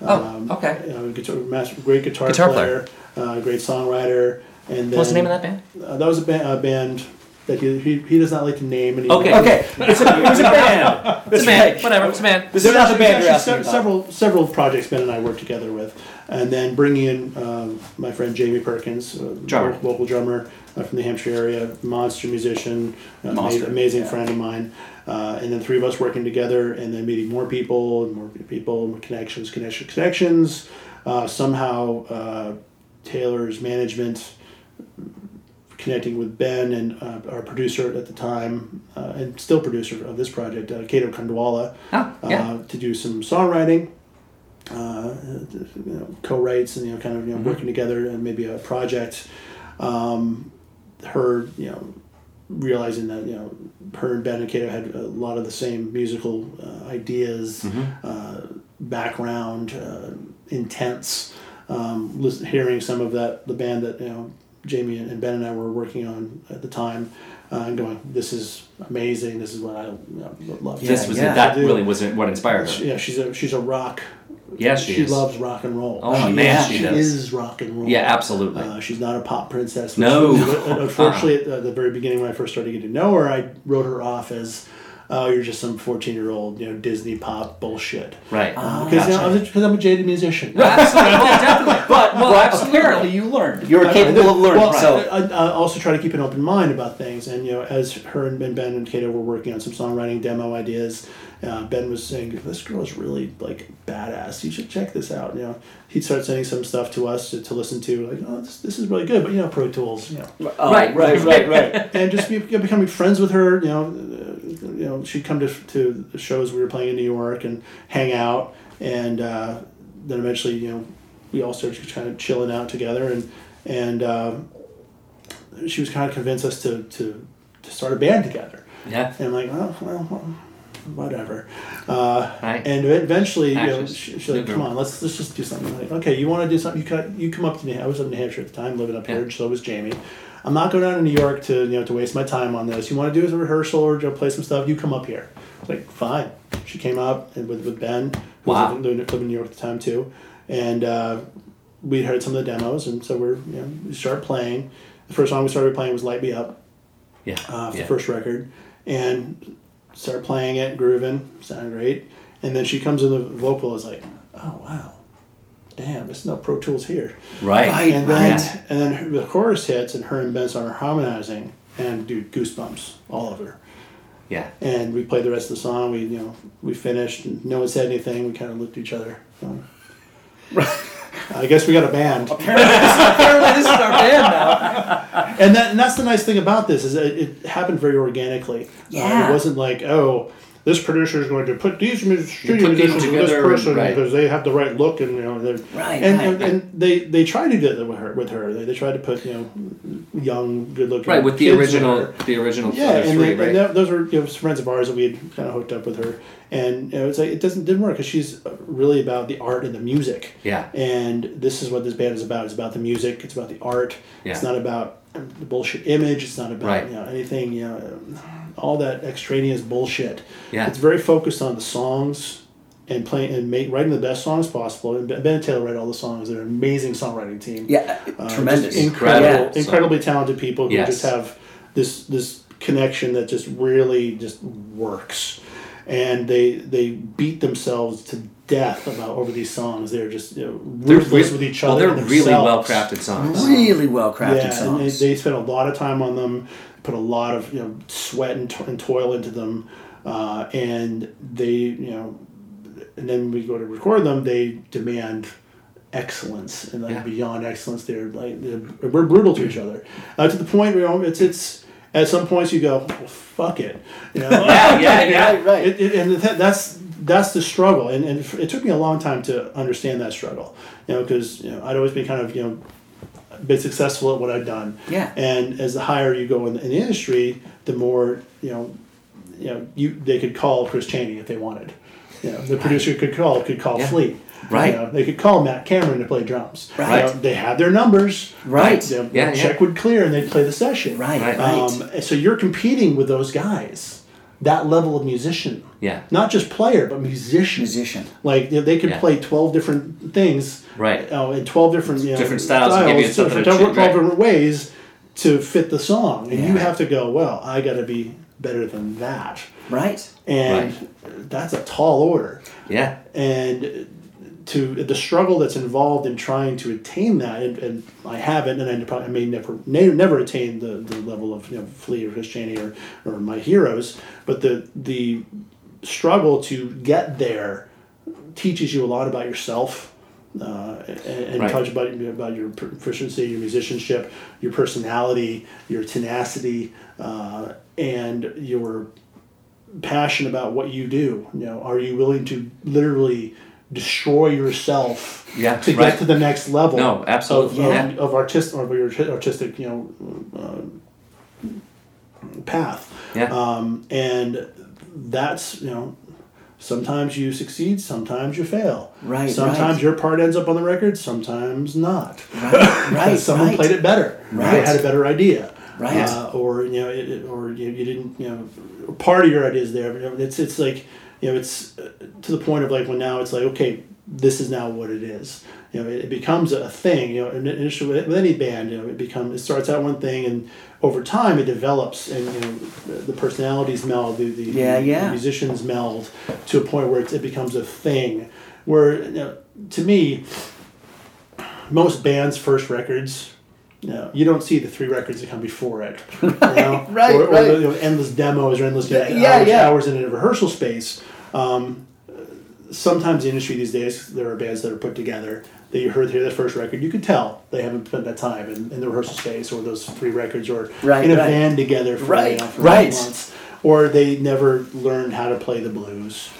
Oh, okay. You know, guitar, master, great guitar, Guitar player, uh, great songwriter, and then What's the name of that band? uh, that was a, ba- a band that he, he, he does not like to name. And he, Okay. Okay, it's a, it was a band. [LAUGHS] It's a man. Whatever. It's a man. This is not the band you're asking se- about. several several projects Ben and I worked together with, and then bringing in um, my friend Jamie Perkins, uh, Drummer. local, local drummer uh, from the Hampshire area, monster musician, uh, Monster, amazing, amazing yeah. friend of mine, uh, and then three of us working together, and then meeting more people, and more people, more connections, connections, connections. Uh, somehow, uh, Taylor's management connecting with Ben and uh, our producer at the time, uh, and still producer of this project, uh, Kato Khandwala, Oh, yeah. uh, to do some songwriting, uh, you know, co-writes, and you know, kind of you know, Mm-hmm. working together and maybe a project. Um, her, you know, realizing that you know, her and Ben and Kato had a lot of the same musical uh, ideas, Mm-hmm. uh, background, uh, intense. Um, listen, hearing some of that, the band that you know Jamie and Ben and I were working on at the time, uh, and going, "This is amazing. This is what I you know, love." to this was yeah. that really was what inspired her. Yeah, she's a she's a rock. Yes, she, is. loves rock and roll. Oh, she, man, she, she does. is rock and roll. Yeah, absolutely. Uh, she's not a pop princess. No. But uh, [LAUGHS] Unfortunately, at the very beginning when I first started getting to know her, I wrote her off as, "Oh, you're just some 14 year old, you know, Disney pop bullshit." right. Ah, because you know, I'm a jaded musician. absolutely. [LAUGHS] Well, definitely. But, well, but absolutely. apparently you learned. You were capable of learning. Well, so I, I, I also try to keep an open mind about things, and you know, as her and Ben, ben and Kato were working on some songwriting demo ideas, uh, Ben was saying, "This girl is really like badass. You should check this out." You know, he'd start sending some stuff to us to, to listen to, like, "Oh, this, this is really good," but you know, Pro Tools, you know, oh, Right. right, right, right. [LAUGHS] and just be, becoming friends with her. You know, uh, you know, she'd come to to the shows we were playing in New York and hang out, and uh, then eventually, you know, we all started kind of chilling out together, and and uh, she was kind of convinced us to to to start a band together. Yeah. And I'm like, oh, well, well, whatever. Uh, Right. and eventually, you know, she, she's like, New come girl. on, let's let's just do something. Like, okay, you want to do something? You come, you come up to me. I was in New Hampshire at the time, living up here. Yeah. So was Jamie. I'm not going down to New York to you know to waste my time on this. You want to do a rehearsal or you know, play some stuff? You come up here. I was like, fine. She came up and with with Ben, who Wow. was living, living in New York at the time too, and uh, we heard some of the demos, and so we're you know we started playing. The first song we started playing was "Light Me Up." Yeah. uh, yeah. the first record, and started playing it, grooving, sound great. And then she comes in the vocal is like, oh wow, damn, there's no Pro Tools here. Right. Right. And then right. and then the chorus hits, and her and Ben are harmonizing, and dude, goosebumps all over. Yeah. And we played the rest of the song. We you know we finished, and no one said anything. We kind of looked at each other. Um, I guess we got a band. Apparently this is our band now. and that and that's the nice thing about this is that it, it happened very organically. Uh, it wasn't like oh, this producer is going to put these studio musicians with this person right. because they have the right look and you know they're Right, And, right, and, right. and they they tried to do that with her with her. They, they tried to put you know young, good looking Right. With the original, the original Yeah, and, three, they, right? and those were you know, friends of ours that we had kind of hooked up with her, and you know, it's like it doesn't didn't work because she's really about the art and the music. Yeah. And this is what this band is about. It's about the music. It's about the art. Yeah. It's not about the bullshit image. It's not about you know anything you know all that extraneous bullshit. Yeah. It's very focused on the songs and playing and make writing the best songs possible. And Ben and Taylor write all the songs. They're an amazing songwriting team. Yeah, Uh, tremendous. incredible, Yeah. incredibly talented people who Yes. just have this this connection that just really just works, and they they beat themselves to death about over these songs. They're just you know, They're ruthless re- with each well, other. they're really well crafted songs. Really well crafted Yeah, and they, songs. they spent a lot of time on them, put a lot of you know sweat and, to- and toil into them, uh, and they you know, and then we go to record them. They demand excellence and like Yeah. beyond excellence. They're like they're, we're brutal to each other, uh, to the point where you know, it's it's at some points you go well, fuck it, you know. [LAUGHS] Yeah, yeah, yeah. [LAUGHS] right, right. It, it, and th- that's that's the struggle, and, and it took me a long time to understand that struggle. You know, because you know I'd always been kind of you know been successful at what I've done. Yeah. And as the higher you go in, in the industry, the more you know, you know, you they could call Chris Chaney if they wanted. You know, the producer could call could call Yeah. Flea. Right. You know, they could call Matt Cameron to play drums. Right. You know, they had their numbers. Right. The Yeah, yeah. check would clear and they'd play the session. Right, Right. right. Um, and so you're competing with those guys, that level of musician. Yeah. Not just player, but musician. Musician. Like you know, they could Yeah. play twelve different things. Right. Oh, in twelve different you know, Different styles to give you something to twelve, right. different ways to fit the song, and you have to go. Well, I got to be better than that, Right. and that's a tall order. Yeah. And to the struggle that's involved in trying to attain that, and, and I haven't, and I probably I may never ne- never attain the, the level of you know Flea or Chris Chaney or, or my heroes, but the the struggle to get there teaches you a lot about yourself. Uh, and and Right. touch about about your proficiency, your musicianship, your personality, your tenacity, uh, and your passion about what you do. You know, are you willing to literally destroy yourself Yeah, to right. get to the next level? No, absolutely, Of, yeah. of, of artistic of your artistic, you know, uh, path. Yeah. Um, and that's you know. Sometimes you succeed, sometimes you fail. Right, Sometimes right. your part ends up on the record, sometimes not. Right. Right. [LAUGHS] Someone right. played it better. Right. They had a better idea. Right. Uh, or you know, it, it- or you, you didn't, you know, part of your idea is there. It's it's like, you know, it's uh, to the point of like when now it's like, okay, this is now what it is. You know, it, it becomes a thing. You know, and initially with, with any band, you know, it becomes it starts out one thing, and over time it develops, and you know, the, personalities meld, the, the, Yeah, the musicians meld to a point where it's, it becomes a thing. Where you know, to me, most bands' first records, you know, you don't see the three records that come before it. you [LAUGHS] know? right, or, or right. the, you know, endless demos or endless Yeah, hours, yeah, yeah. hours in a rehearsal space. Um, sometimes the industry these days, there are bands that are put together that you heard hear the first record. You could tell they haven't spent that time in, in the rehearsal space or those three records or Right, in a right. van together for, Right, you know, for right. months. Or they never learned how to play the blues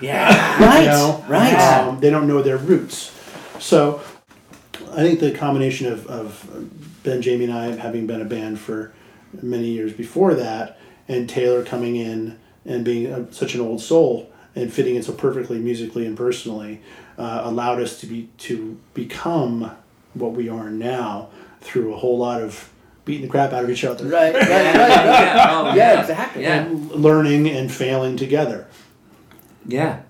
Yeah. Right. you know? Right. Um, they don't know their roots. So I think the combination of, of Ben, Jamie, and I having been a band for many years before that, and Taylor coming in and being a, such an old soul and fitting in so perfectly musically and personally, uh, allowed us to be to become what we are now through a whole lot of beating the crap out of each other, Right. Right. Right. right. yeah. Oh, Yeah, exactly. Yeah. learning and failing together. Yeah,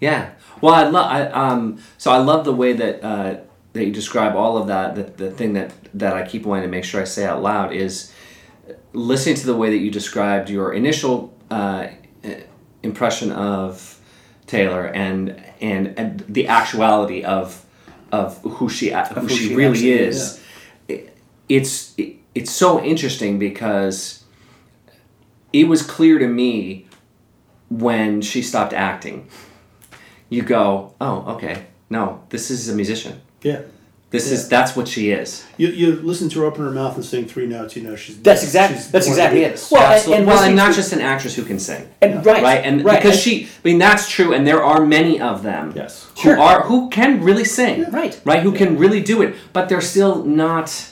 yeah. Well, I love. I um. So I love the way that uh, that you describe all of that. The, the thing that that I keep wanting to make sure I say out loud is listening to the way that you described your initial uh, impression of Taylor and and, and the actuality of of who she uh, who, who she, she really actually is. It, it's it, it's so interesting because it was clear to me when she stopped acting. You go, oh, okay, no, this is a musician. Yeah. This is that's what she is. You, you listen to her open her mouth and sing three notes, you know she's That's exactly she's that's exactly the it. Well, and- Absolutely. and well, listening and not to- just an actress who can sing, And right. right? And right. because and- she, I mean, that's true, and there are many of them. Yes. Who Sure. are who can really sing, Right. Right. Who can really do it, but they're still not.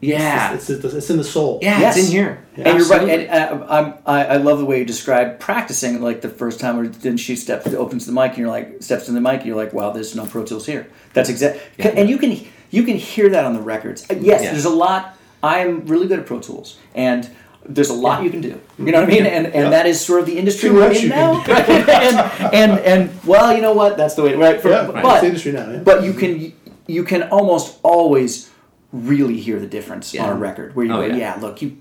Yeah. It's, it's, it's in the soul. yeah. Yes. It's in here. And you're right. And uh, I'm, I, I love the way you describe practicing. Like the first time, where then she steps, opens the mic, and you're like, steps in the mic, and you're like, wow, there's no Pro Tools here. That's exact. And you can you can hear that on the records. Uh, Yes, Yeah. there's a lot. I'm really good at Pro Tools, and there's a lot you can do. You know what I mean? And and Yeah. that is sort of the industry Too we're much in now. Right? [LAUGHS] and, and and well, you know what? That's the way. Right. For, Yeah, but it's the industry now. Yeah. but you can you can almost always really hear the difference on a record where you Oh, go, yeah. yeah, look, you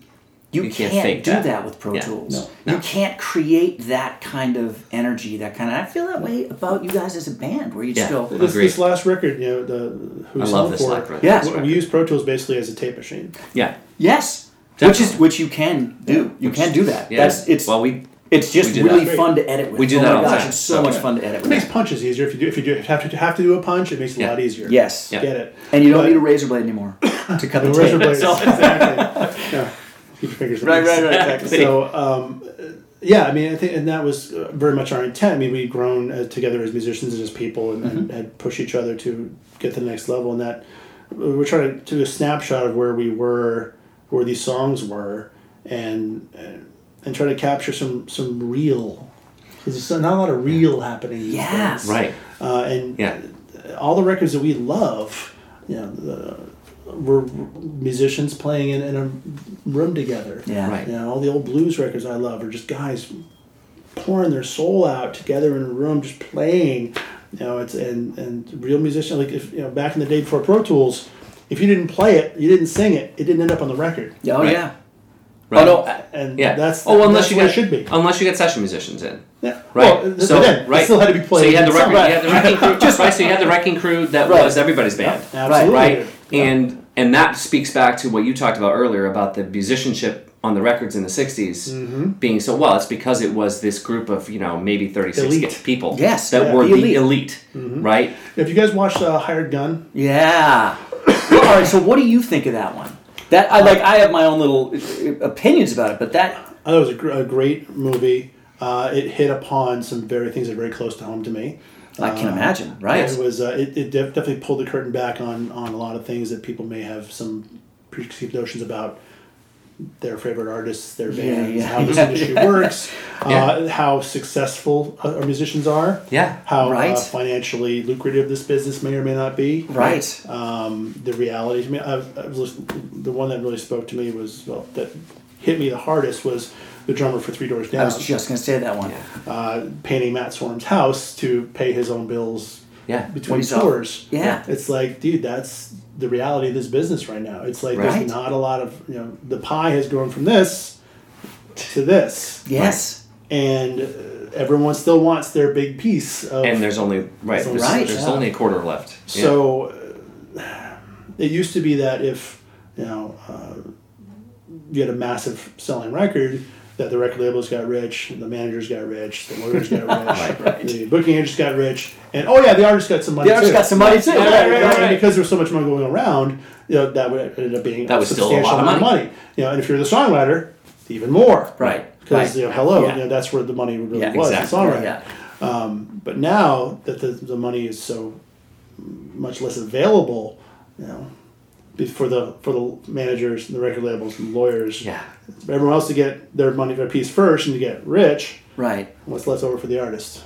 you, You can't can't, do that. that. with Pro Yeah. Tools. No. You can't create that kind of energy, that kind of. I feel that way about you guys as a band, where you just Yeah. go, this, this last record, you know, the I who's love this for, last record. Yes. we- we use Pro Tools basically as a tape machine. Yeah. yes, which is which you can do. You can do that. Yeah. That's it's well, we it's just we do really that. fun to edit with. We do oh that my all the gosh, time. it's so So- much fun to edit It with. makes punches easier if you do if you do have to have to do a punch. It makes it a Yeah. lot easier. Yes, Yeah. get it. and you don't need a razor blade anymore to cut the The razor tape. blades, [LAUGHS] So- exactly. Yeah. Keep your fingers. right, right, right, Exactly. exactly. So, um, yeah, I mean, I think, and that was uh, very much our intent. I mean, we'd grown uh, together as musicians and as people, and, and had pushed each other to get to the next level, and that we're trying to do a snapshot of where we were, where these songs were, and and, and try to capture some some real. Because there's not a lot of real happening. these Yeah. days. Right. Uh, and Yeah. all the records that we love, you know, the, were musicians playing in, in a room together. Yeah. Right. You know, all the old blues records I love are just guys pouring their soul out together in a room, just playing. You know, it's and and real musicians like if you know back in the day before Pro Tools, if you didn't play it, you didn't sing it, it didn't end up on the record. Oh Right. yeah. Right. Oh no. And Yeah. that's oh, unless that's you get should be. Unless you get session musicians in. Yeah. Right. Well, so then, right. still had to be played. So you had the record. Right. You had the wrecking crew. [LAUGHS] Just right. So you had the wrecking crew that Right. was everybody's band. Absolutely. Right. Yeah. And and that speaks back to what you talked about earlier about the musicianship on the records in the 60s Mm-hmm. being so well it's because it was this group of you know maybe 36 Elite. people Yes, that yeah, were the elite. elite, right if you guys watched uh, Hired Gun? Yeah. [COUGHS] All right. So, what do you think of that one? That I like. I have my own little uh, opinions about it, but that I thought it was a, gr- a great movie. Uh, it hit upon some very things that are very close to home to me. I can imagine, right? It was uh, it, it def- definitely pulled the curtain back on on a lot of things that people may have some preconceived notions about their favorite artists, their Yeah, bands, yeah. how this Yeah, industry [LAUGHS] yeah. works, uh, how successful uh, our musicians are, yeah how Right. uh, financially lucrative this business may or may not be. Right. Um, the reality I, I was listening, the one that really spoke to me was well, that hit me the hardest was the drummer for Three Doors Down I was just gonna say that one. uh, painting Matt Sorum's house to pay his own bills yeah between tours. Yeah. It's like, dude, that's the reality of this business right now. It's like Right. there's not a lot of you know the pie has grown from this to this, Yes. and uh, everyone still wants their big piece. Of, and there's only right there's, Right. there's Yeah. only a quarter left Yeah. so uh, it used to be that if you know uh, you had a massive selling record, that the record labels got rich, the managers got rich, the lawyers got [LAUGHS] rich, right. the booking agents got rich, and oh yeah, the artists got some money. Too. The artists too. got some money too. Yeah, Right, right, right, right, right. Because there's so much money going around, you know, that would end up being That a was still a substantial lot of amount money. You know, and if you're the songwriter, even more. Right. Because Right. you know, hello, Yeah. you know, that's where the money really Yeah, was. exactly. The songwriter. Yeah. Um, but now that the, the money is so much less available, you know, be- for the for the managers, and the record labels, and lawyers, yeah everyone else to get their money their piece first and to get rich. Right. What's left over for the artist?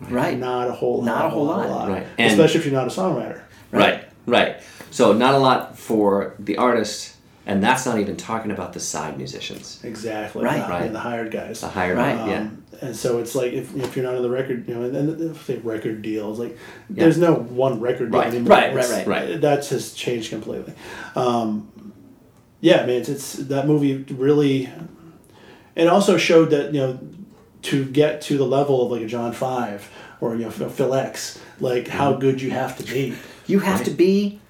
Right. Not a whole lot. Not lot, a whole lot. lot. Right. And- Especially if you're not a songwriter. Right, right. So not a lot for the artist, and that's not even talking about the side musicians, Exactly. Right. The, Right. the hired guys. the higher, Right. Um, yeah, And so it's like if, if you're not in the record, you know, and then if record deals, like there's no one record deal Right. anymore. Right, It's- right, right. That's just changed completely. Um, yeah, I mean, it's, it's that movie really. It also showed that you know, to get to the level of like a John Five or you know Phil X, like how Mm-hmm. good you have to be. You have to be.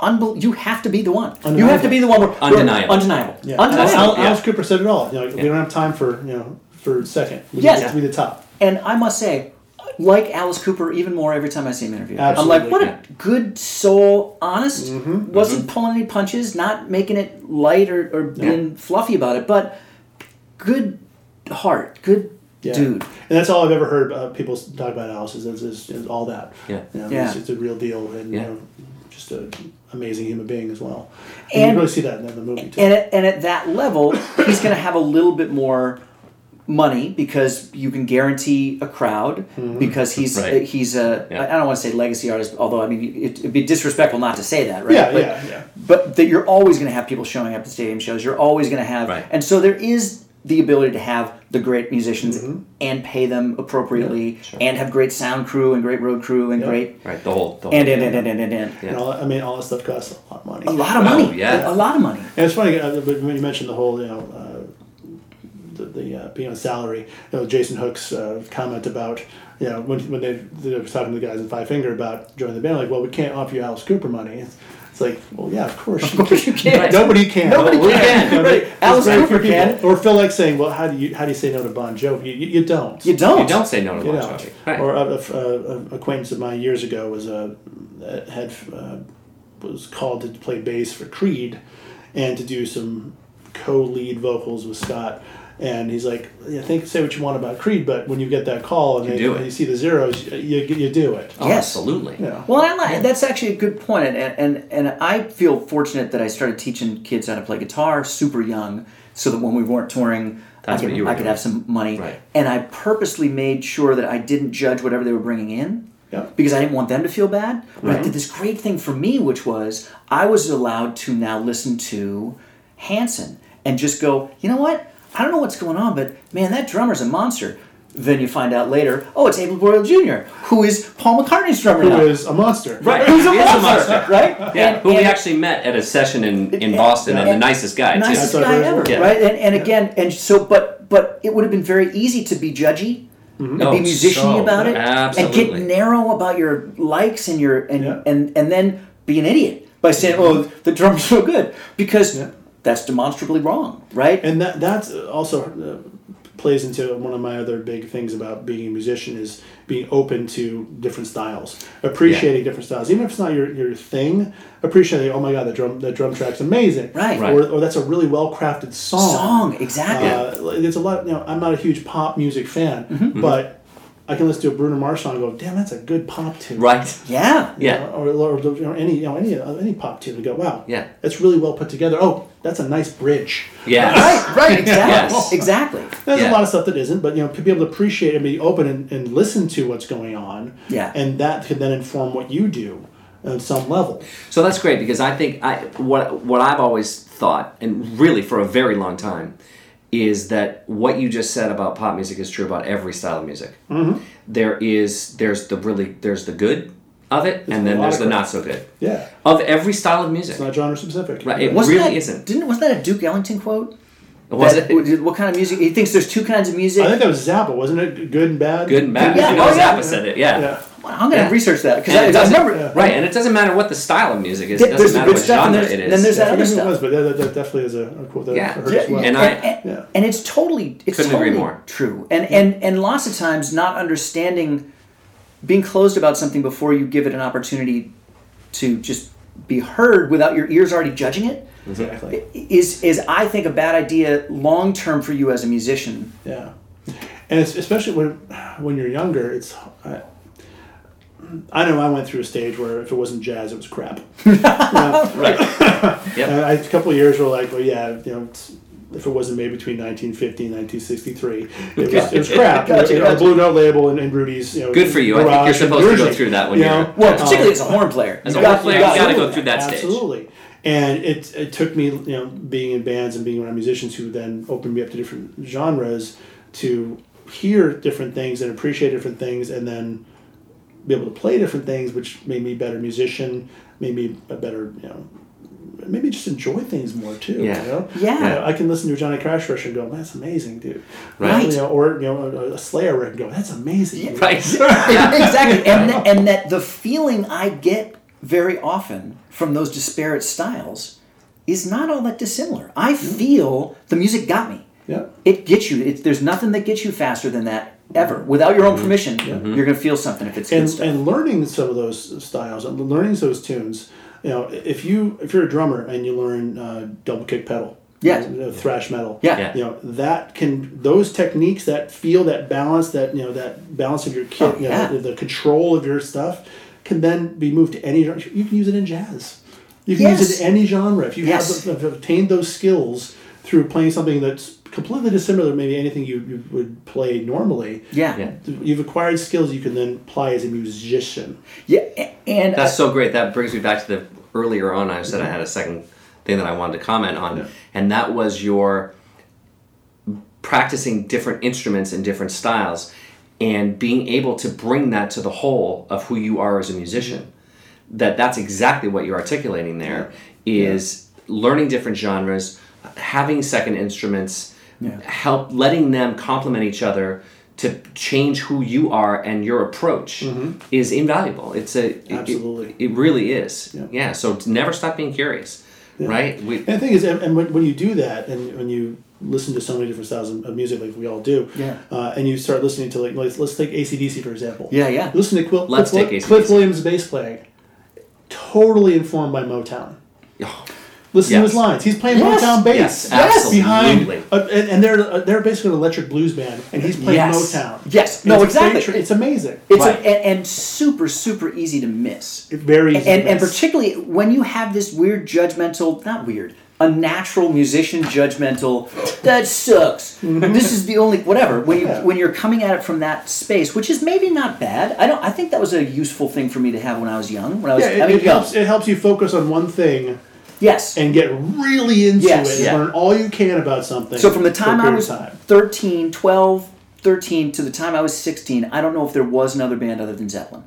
Unbel- you have to be the one. You have to be the one. Where, where- Undeniable. undeniable. Yeah, Undeniable. Al- yeah. Alice Cooper said it all. You know, we don't have time for you know for second. We Yes. need to be the top. And I must say, like Alice Cooper even more every time I see him interviewed. I'm like, what Yeah. a good soul, honest. Mm-hmm. Wasn't pulling any punches, not making it light or, or being fluffy about it, but good heart, good Yeah. dude. And that's all I've ever heard uh, people talk about Alice is, is, is, is all that. Yeah. You know, Yeah. It's, it's a real deal and Yeah. you know, just an amazing human being as well. And, And- you really see that in the movie too. And at, and at that level, he's going to have a little bit more money because you can guarantee a crowd mm-hmm. because he's Right. he's a Yeah. I don't want to say legacy artist although I mean it, it'd be disrespectful not to say that right yeah, but, yeah, yeah. but that you're always going to have people showing up to stadium shows you're always going to have Right. and so there is the ability to have the great musicians Mm-hmm. and pay them appropriately and have great sound crew and great road crew and Yeah. great right. The whole, the whole and and and and and, and, and. Yeah. And all, I mean, all that stuff costs a lot of money. a lot of money Oh, yeah. a, a lot of money And it's funny uh, when when you mentioned the whole, you know, uh, the, the uh, being on salary. You know, Jason Hook's uh, comment about, you know, when, when they, they were talking to the guys in Five Finger about joining the band, like, well, we can't offer you Alice Cooper money. It's, it's like, well, yeah, of course. Of course you can. Right. Nobody can. Nobody Well, we can. You Right. Alice Cooper can. Or Phil like saying, well, how do you how do you say no to Bon Jovi? You, you, you don't. you don't You don't say no to You Bon Jovi. Right. or a, a, a, a acquaintance of mine years ago was uh, had uh, was called to play bass for Creed, and to do some co-lead vocals with Scott, And he's like, yeah, think say what you want about Creed, but when you get that call and You they- do it. you see the zeros, you, you do it. Oh, Yes. absolutely. Yeah. Well, I like, that's actually a good point, and, and and I feel fortunate that I started teaching kids how to play guitar super young, so that when we weren't touring, That's I could, what you were I could have some money. Right. And I purposely made sure that I didn't judge whatever they were bringing in. Yeah. Because I didn't want them to feel bad. But I did this great thing for me, which was I was allowed to now listen to Hanson and just go, you know what? I don't know what's going on, but man, that drummer's a monster. Then you find out later, oh, it's Abe Laboriel Jr., who is Paul McCartney's drummer Who now. is a monster. Right. Who's a He is a monster, monster. right? Yeah, And- who we and- actually met at a session in, in Boston, and the nicest guy nicest too. That's guy what I ever. Yeah. right? And, and again, and so, but but it would have been very easy to be judgy mm-hmm. and Oh, be musiciany so- about it, absolutely. and get narrow about your likes and your and Yeah. and and then be an idiot by saying, mm-hmm. "Oh, the drum's so good," because Yeah. That's demonstrably wrong, right? And that that's also uh, plays into one of my other big things about being a musician is being open to different styles, appreciating different styles, even if it's not your, your thing. Appreciating, oh my god, the drum the drum track's amazing, Right. Right. Or, or that's a really well crafted song. Song, exactly. Uh, There's a lot. You know, I'm not a huge pop music fan, Mm-hmm. but I can listen to a Bruno Mars song and go, damn, that's a good pop tune. Right. yeah, You Yeah. know, or, or, know, any you know any uh, any pop tune and go, wow, Yeah. that's really well put together. Oh, that's a nice bridge. Yeah. [LAUGHS] right, right, exactly, [LAUGHS] Yes. exactly. There's Yeah. a lot of stuff that isn't, but you know, to be able to appreciate and be open and, and listen to what's going on, Yeah. and that could then inform what you do on some level. So that's great because I think I what what I've always thought, and really for a very long time, is that what you just said about pop music is true about every style of music. Mm-hmm. There is there's the really there's the good of it, and then there's the not so good Yeah, of every style of music. it's not genre specific. Right, it Wasn't really that, isn't. Didn't wasn't that a Duke Ellington quote? Was That- it What kind of music? He thinks there's two kinds of music. I think that was Zappa, wasn't it? Good and bad. good and bad? Yeah, You know, oh, yeah. Zappa said it. Yeah. Yeah. Well, I'm gonna Yeah. research that because I, I remember. yeah. Right, and it doesn't matter what the style of music is. It there's doesn't the matter good what stuff and genre there's- it is. then there's I that other stuff. was, but that, that definitely is a, a quote that Yeah. I heard Yeah, as well. and and, I- and, Yeah. and it's totally it's Couldn't agree more. true. And and and lots of times not understanding, being closed about something before you give it an opportunity to just be heard without your ears already judging it exactly. is is I think a bad idea long term for you as a musician. Yeah, and it's especially when when you're younger. It's I, I know I went through a stage where if it wasn't jazz, it was crap. [LAUGHS] Right. [LAUGHS] Yep. And I, a couple of years were like, well, yeah, you know, it's, if it wasn't made between 1950 and 1963, it was, it was [LAUGHS] crap. Gotcha, you know, gotcha. Blue Note label and, and Rudy's, you know, Good for you. I think you're supposed to go through that when you you're- know? Well, Um, particularly as a horn player. As a horn player, you you gotta go through that stage. Absolutely. And it, it took me, you know, being in bands and being around musicians who then opened me up to different genres to hear different things and appreciate different things and then be able to play different things, which made me a better musician, made me a better, you know, maybe just enjoy things more too. Yeah. You know? Yeah. You know, I can listen to a Johnny Cash record and go, that's amazing, dude. Right. You know, or, you know, a, a Slayer record and go, that's amazing. dude." Right. [LAUGHS] exactly, and th- and that the feeling I get very often from those disparate styles is not all that dissimilar. I feel the music got me. Yeah. It gets you. It, there's nothing that gets you faster than that ever. Without your own mm-hmm. permission, mm-hmm. you're gonna feel something if it's good and, stuff. and learning some of those styles and learning those tunes you know if you if you're a drummer and you learn uh, double kick pedal Yeah. Uh, you know, thrash metal Yeah. Yeah. you know that can those techniques that feel that balance that you know that balance of your kit Oh, you know, yeah. the, the control of your stuff can then be moved to any genre. you can use it in jazz you can use it in any genre if you Yes. have, have obtained those skills through playing something that's completely dissimilar to maybe anything you, you would play normally yeah, Yeah. yeah, you've acquired skills you can then apply as a musician. Yeah, and That's so great. That brings me back to the earlier on. I said I had a second thing that I wanted to comment on, Yeah. and that was your practicing different instruments in different styles and being able to bring that to the whole of who you are as a musician. That that's exactly what you're articulating there is learning different genres, having second instruments, Yeah. help letting them complement each other to change who you are and your approach is invaluable. It's a it- it- Absolutely. It, really is. Yeah. Yeah. So never stop being curious, right? We, And the thing is, and, and when, when you do that, and when you listen to so many different styles of, music, like we all do, Yeah. uh, and you start listening to like let's, let's take ACDC for example. Yeah, yeah. Listen to Cliff, Let's Cliff, take. Cliff Williams' bass playing, totally informed by Motown. oh, Listen Yes. to his lines. He's playing Yes. Motown bass. Yes, absolutely. Behind, uh, and, and they're uh, they're basically an electric blues band, and he's playing Yes. Motown. Yes. No, it's great exactly. It's amazing. It's Right. a, and, and super super easy to miss. Very easy and, and particularly when you have this weird judgmental not weird a natural musician judgmental that sucks this is the only whatever when you Yeah. when you're coming at it from that space which is maybe not bad i don't i think that was a useful thing for me to have when i was young when i was yeah, it, i mean it helps. It helps you focus on one thing yes. And get really into Yes. it. and Yeah. Learn all you can about something. so from the time i was time. 13 12 13 to the time i was 16 i don't know if there was another band other than zeppelin.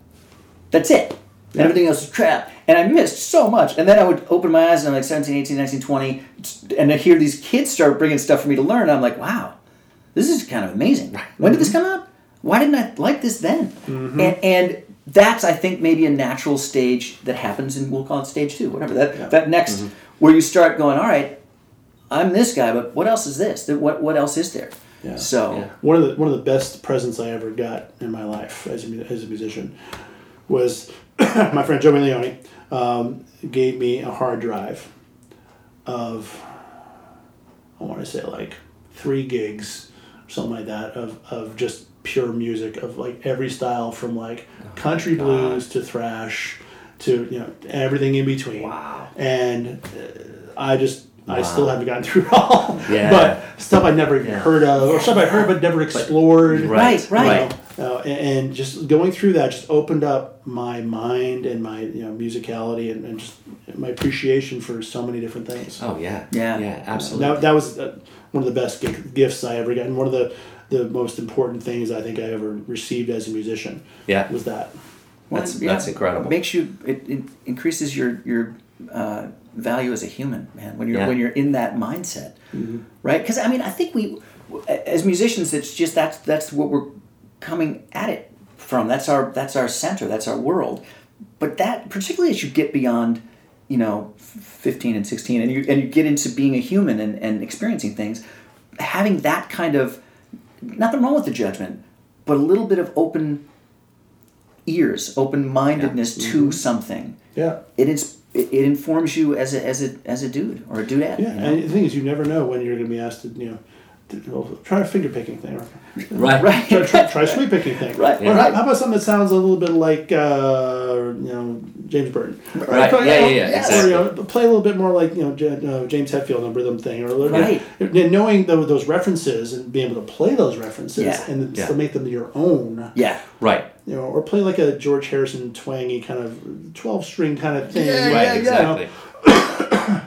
That's it. And everything else was crap. And i missed so much. And then i would open my eyes and i'm like 17 18 19 20 and i hear these kids start bringing stuff for me to learn. And i'm like wow this is kind of amazing. When did this mm-hmm. come out? Why didn't i like this then? Mm-hmm. And, and that's i think maybe a natural stage that happens and we'll call it stage two whatever. That, that next where you start going all right i'm this guy but what else is this? Th- what, what else is there? Yeah. so Yeah. one of the one of the best presents I ever got in my life as a, as a musician was [COUGHS] my friend Joe Milioni um, gave me a hard drive of I want to say like three gigs or something like that of, of just pure music of like every style from like country blues to thrash to you know everything in between. Wow. And uh, I just I still haven't gotten through it all. [LAUGHS] Yeah. But stuff I'd never even Yeah. heard of, or stuff I heard but never explored. Right, you right. know, uh, and, and just going through that just opened up my mind and my you know musicality and, and just my appreciation for so many different things. Oh yeah. Yeah. Yeah. Absolutely. That, that was uh, one of the best gi- gifts I ever got, and one of the the most important things I think I ever received as a musician. Yeah. was that. That's Well, yeah, that's incredible. Makes you it, it increases your your uh, value as a human, man. When you're Yeah. when you're in that mindset, right? Because I mean, I think we, as musicians, it's just that's that's what we're coming at it from. That's our that's our center. That's our world. But that particularly as you get beyond, you know, fifteen and sixteen, and you and you get into being a human and, and experiencing things, having that kind of nothing wrong with the judgment, but a little bit of open ears, open mindedness to mm-hmm. something. Yeah. It is it, it informs you as a as a as a dude or a dudette. Yeah, you know? and the thing is, you never know when you're going to be asked to, you know, try a finger picking thing, or right. [LAUGHS] right. try, try, try a [LAUGHS] sweep picking thing, Right, Or yeah. how, how about something that sounds a little bit like, uh, you know, James Burton, Right, Play- yeah, yeah, yeah, Or, exactly. you know, play a little bit more like you know J- uh, James Hetfield and rhythm thing, or Right. bit, and knowing tho- those references and being able to play those references Yeah. and Yeah. still make them your own. Yeah. Right. You know, or play like a George Harrison twangy kind of twelve string kind of thing. Yeah, Right. yeah, exactly. [COUGHS]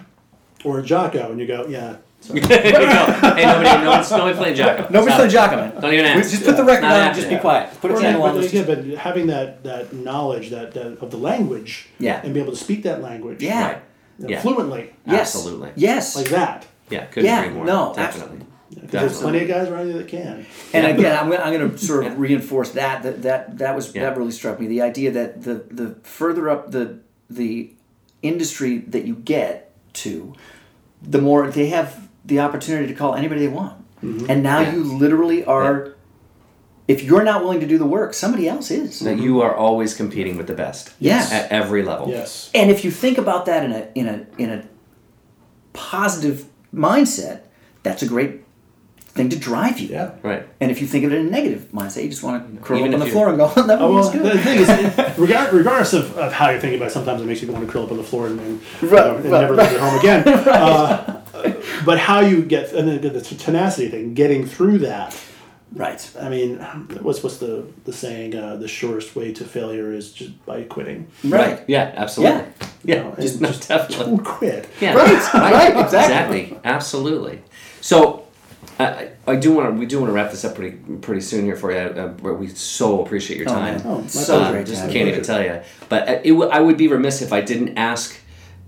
Or a Jaco, and you go, yeah. So, [LAUGHS] no, hey, nobody, no one's, nobody's playing Jaco. Nobody's Stop playing it. Jaco, man. Don't even We ask. Just put the record Not on and happening. just be quiet. Put a Or, on. but, let's again, just- but having that, that knowledge that, that of the language Yeah. and be able to speak that language Yeah. Right. Yeah. fluently Yes. Absolutely. Yes. like that. Yeah. Couldn't Yeah, agree more. no, Definitely. Because there's plenty of guys around you that can. And again, I'm gonna, I'm going [LAUGHS] to sort of Yeah. reinforce that that that that was Yeah. that really struck me. The idea that the the further up the the industry that you get to, the more they have the opportunity to call anybody they want. And now Yeah. you literally are. If you're not willing to do the work, somebody else is. That you are always competing with the best. Yes. At every level. Yes. And if you think about that in a in a in a positive mindset, that's a great thing to drive you. Yeah. Right. And if you think of it in a negative mindset, you just want to curl Even up on the you- floor and go, [LAUGHS] "That Oh, was well, good." the thing is, [LAUGHS] regard, regardless of, of how you're thinking about it, sometimes it makes you want to curl up on the floor and, and, you Right, know, and right, never leave your home again. [LAUGHS] uh, but how you get, and then the tenacity thing, getting through that. right. I mean, what's what's the, the saying? Uh, the shortest way to failure is just by quitting. Right. Yeah. Absolutely. Yeah. Yeah. You know, and just, no, definitely. don't quit. Yeah. Right, right, [LAUGHS] exactly. Absolutely. So, I, I do want to. We do want to wrap this up pretty pretty soon here for you. Uh, we so appreciate your Oh, time. man. Oh, my so pleasure. just can't even tell you. But uh, it, w- I would be remiss if I didn't ask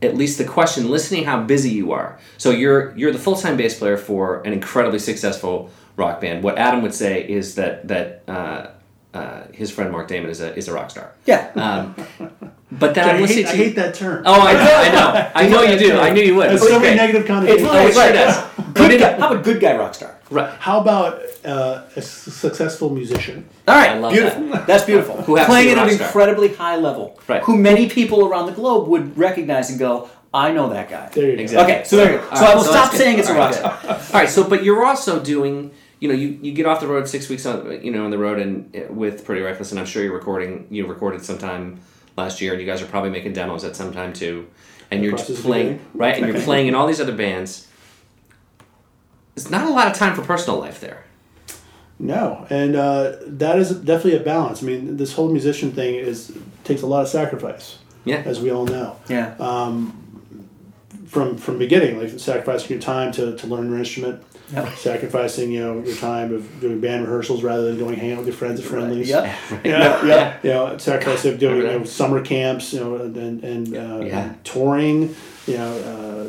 at least the question, listening how busy you are. So you're you're the full time bass player for an incredibly successful rock band. What Adam would say is that that uh, uh, his friend Mark Damon is a is a rock star. Yeah. Um, [LAUGHS] but then I hate, I hate that term. Oh, I know, I know, [LAUGHS] I know you do. I knew you would. It's so many negative connotations. Oh, it sure does. But good it- guy. How about good guy rock star? Right. How about uh, a s- successful musician? All right, I love beautiful. [LAUGHS] That's beautiful. Who happens to Playing be a at an star. incredibly high level, Right. who many people around the globe would recognize and go, I know that guy. There you go. Exactly. Okay, so there you go. All So right, I will so stop that's saying it's a All rock right, star. All right, so but you're also doing, you know, you, you get off the road six weeks on, you know, on the road and uh, with Pretty Reckless, and I'm sure you're recording. You recorded sometime last year, and you guys are probably making demos at some time too, and you're process just playing beginning. right, and you're playing in all these other bands. There's not a lot of time for personal life there. No, and uh, that is definitely a balance. I mean, this whole musician thing is takes a lot of sacrifice, Yeah. as we all know. Yeah. From from beginning, like sacrificing your time to, to learn your instrument, Yep. sacrificing you know your time of doing band rehearsals rather than going hang out with your friends at Friendly's. Yep. [LAUGHS] [LAUGHS] Yeah, Yeah. You know, sacrificing of doing you know, summer camps, you know, and and, and, uh, Yeah. and touring. You know,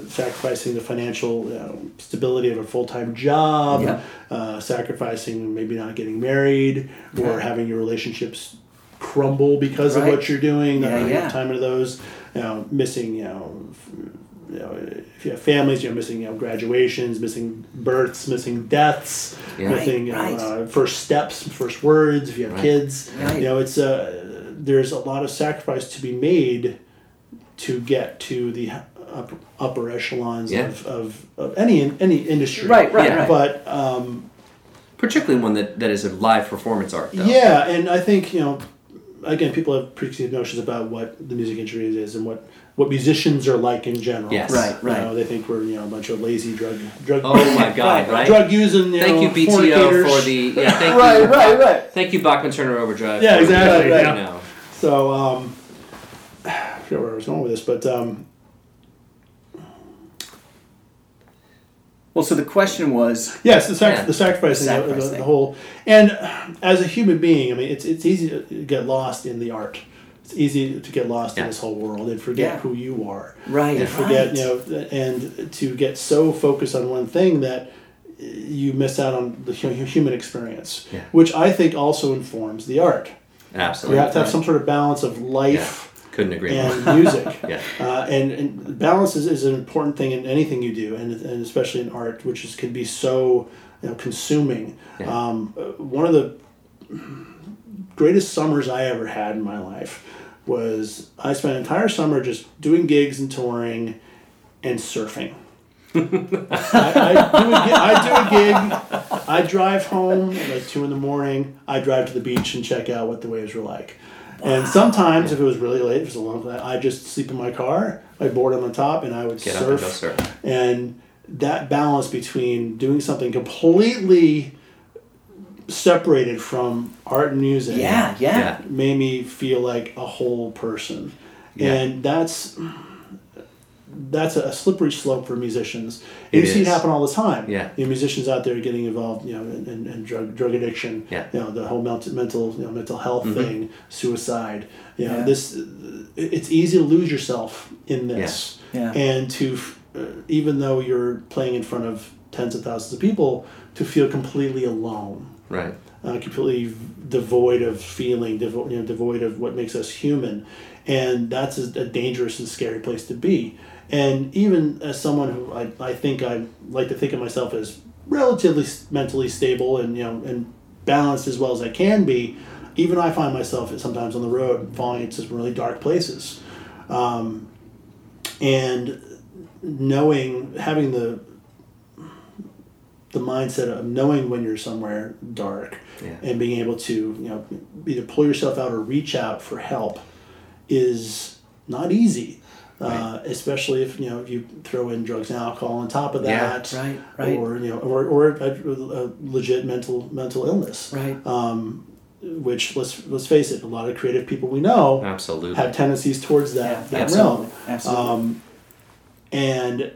uh, sacrificing the financial you know, stability of a full time job. Yeah. Uh, sacrificing maybe not getting married or Yeah. having your relationships crumble because of what you're doing. Not Yeah, yeah. time into those. You know, missing. You know. You know, if you have families, you're missing you know graduations, missing births, missing deaths, Yeah. missing Right, uh, first steps, first words. If you have Right. kids, Right. you know it's uh, there's a lot of sacrifice to be made to get to the upper, upper echelons Yeah. of, of, of any any industry. Right, right, Yeah. right. But um, Particularly one that, that is a live performance art. Though. yeah, and I think you know, again, people have preconceived notions about what the music industry is and what what musicians are like in general. Yes. Right, You right. know, they think we're you know a bunch of lazy drug drug. Oh my [LAUGHS] God! Right. Drug using. You Thank know, you BTO for the yeah. Thank [LAUGHS] Right, you. right, right. Thank you Bachman Turner Overdrive. Yeah, exactly, You right. know. So um, I forget where I was going with this, but um, Well, so the question was, Yes, the, sac- Yeah. the sacrificing, the, Sacrifice the, the whole, and as a human being, I mean, it's it's easy to get lost in the art. It's easy to get lost in this whole world and forget Yeah. who you are, right, and forget right. you know, and to get so focused on one thing that you miss out on the human experience, Yeah. which I think also informs the art. Absolutely. You have to have some sort of balance of life Couldn't agree more. and [LAUGHS] music. [LAUGHS] Yeah. Uh, and, and balance is, is an important thing in anything you do, and, and especially in art, which is, can be so you know, consuming. Yeah. Um, uh, one of the greatest summers I ever had in my life was I spent an entire summer just doing gigs and touring and surfing. [LAUGHS] I, I, do a, do a gig. I drive home at like two in the morning. I drive to the beach and check out what the waves were like. And sometimes, if it was really late, if it was a long flight, I just sleep in my car. I board on the top, and I would Get up and surf. go surf. And that balance between doing something completely separated from art and music yeah, yeah, Yeah. made me feel like a whole person Yeah. and that's that's a slippery slope for musicians It you see it happen all the time Yeah. you know, musicians out there getting involved you know in, in, in drug drug addiction Yeah. you know the whole mental mental you know, mental health thing suicide you know Yeah. this it's easy to lose yourself in this Yeah. and to uh, even though you're playing in front of tens of thousands of people to feel completely alone Right. uh, completely devoid of feeling, devo- you know, devoid of what makes us human, and that's a, a dangerous and scary place to be. And even as someone who I, I think I like to think of myself as relatively mentally stable and you know and balanced as well as I can be, even I find myself sometimes on the road falling into some really dark places, um, and knowing having the the mindset of knowing when you're somewhere dark Yeah. and being able to you know either pull yourself out or reach out for help is not easy uh, especially if you know you throw in drugs and alcohol on top of Yeah, that right, right. or you know or, or a, a legit mental mental illness right. um, which let's let's face it a lot of creative people we know Absolutely. have tendencies towards that, Yeah, that absolutely, realm absolutely. um, and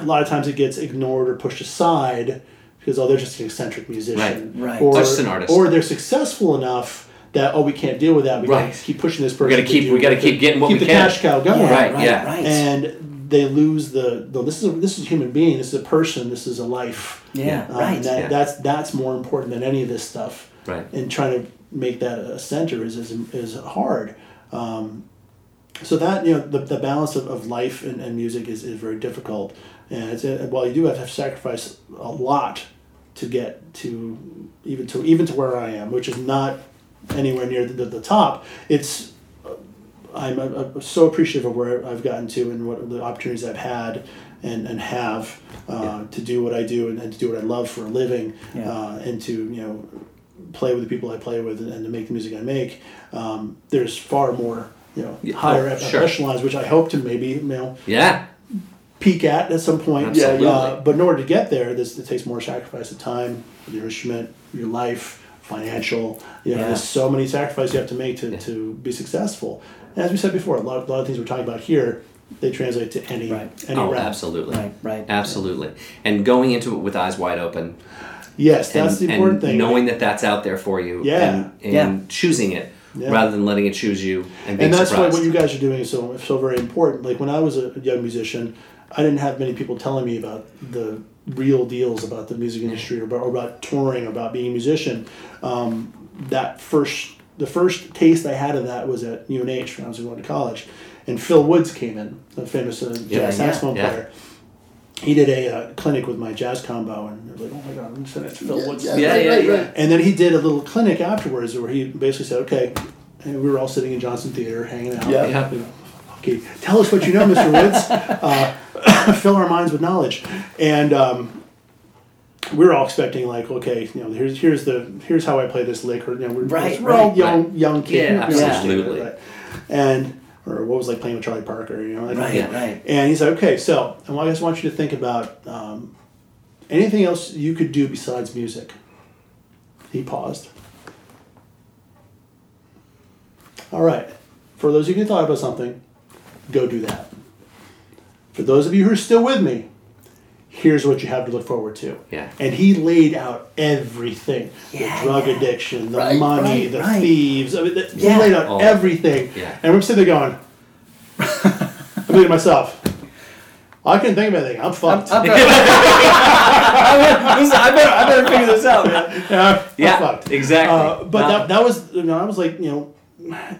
a lot of times it gets ignored or pushed aside because oh they're just an eccentric musician Right, right. or just an artist. or they're successful enough that oh we can't deal with that we Right. gotta keep pushing this person We gotta keep- we gotta keep getting what keep we the can. cash cow going yeah, right, right, yeah. right. and they lose the no this is a, this is a human being this is a person this is a life Yeah, Uh, right. that, Yeah. that's that's more important than any of this stuff Right. and trying to make that a center is is, is hard um, so that you know the, the balance of, of life and, and music is, is very difficult and it's uh, while you do have to sacrifice a lot to get to even to even to where I am which is not anywhere near the, the, the top it's I'm, I'm so appreciative of where I've gotten to and what the opportunities I've had and, and have uh, to do what I do and, and to do what I love for a living Yeah. uh, and to you know play with the people I play with and, and to make the music I make. Um, there's far more you know Yeah, higher oh, sure. echelons which I hope to maybe you know Yeah. peak at at some point. Absolutely. Uh, but in order to get there, this it takes more sacrifice of time, your instrument, your life, financial. You know, Yeah. there's so many sacrifices you have to make to, to be successful. And as we said before, a lot, a lot of things we're talking about here, they translate to any Right. any Oh, round. absolutely. Right, right. Absolutely. And going into it with eyes wide open. Yes, that's and, the important and thing. Knowing that that's out there for you. Yeah. And, and Yeah. choosing it Yeah. rather than letting it choose you and being and that's why what you guys are doing is so so very important. Like when I was a young musician, I didn't have many people telling me about the real deals about the music industry or about, or about touring, about being a musician. Um, that first, the first taste I had of that was at UNH when I was going to college, and Phil Woods came in, the famous uh, Yeah, jazz saxophone yeah. player. He did a uh, clinic with my jazz combo, and they were like, "Oh my god, I'm sending it to Phil Woods." yeah, yeah, yeah. And then he did a little clinic afterwards where he basically said, okay, and we were all sitting in Johnson Theater hanging out. Yeah. Yeah. You know, Okay, tell us what you know, Mr. Woods. [LAUGHS] Uh, [COUGHS] fill our minds with knowledge. And um, we were all expecting like, okay, you know, here's here's the here's how I play this lick, or you know, we're, Right, we're all right, young right. young kids. Yeah, you know, absolutely. right. And or what was it like playing with Charlie Parker, you know? I don't Right, know. right. And he said, okay, so and I just want you to think about um, anything else you could do besides music. He paused. All right. For those of you who thought about something, go do that. For those of you who are still with me, here's what you have to look forward to. Yeah. And he laid out everything Yeah, the drug yeah. addiction, the Right, money, right, the right. thieves. I mean, the, Yeah. He laid out Oh. everything. Yeah. And we're sitting there going, [LAUGHS] I'm thinking to myself, I couldn't think of anything. I'm fucked. I'm [LAUGHS] [LAUGHS] better, listen, I better, I better figure this out, man. Yeah, I'm Yeah, fucked. exactly. Uh, but No. that, that was, you know, I was like, you know,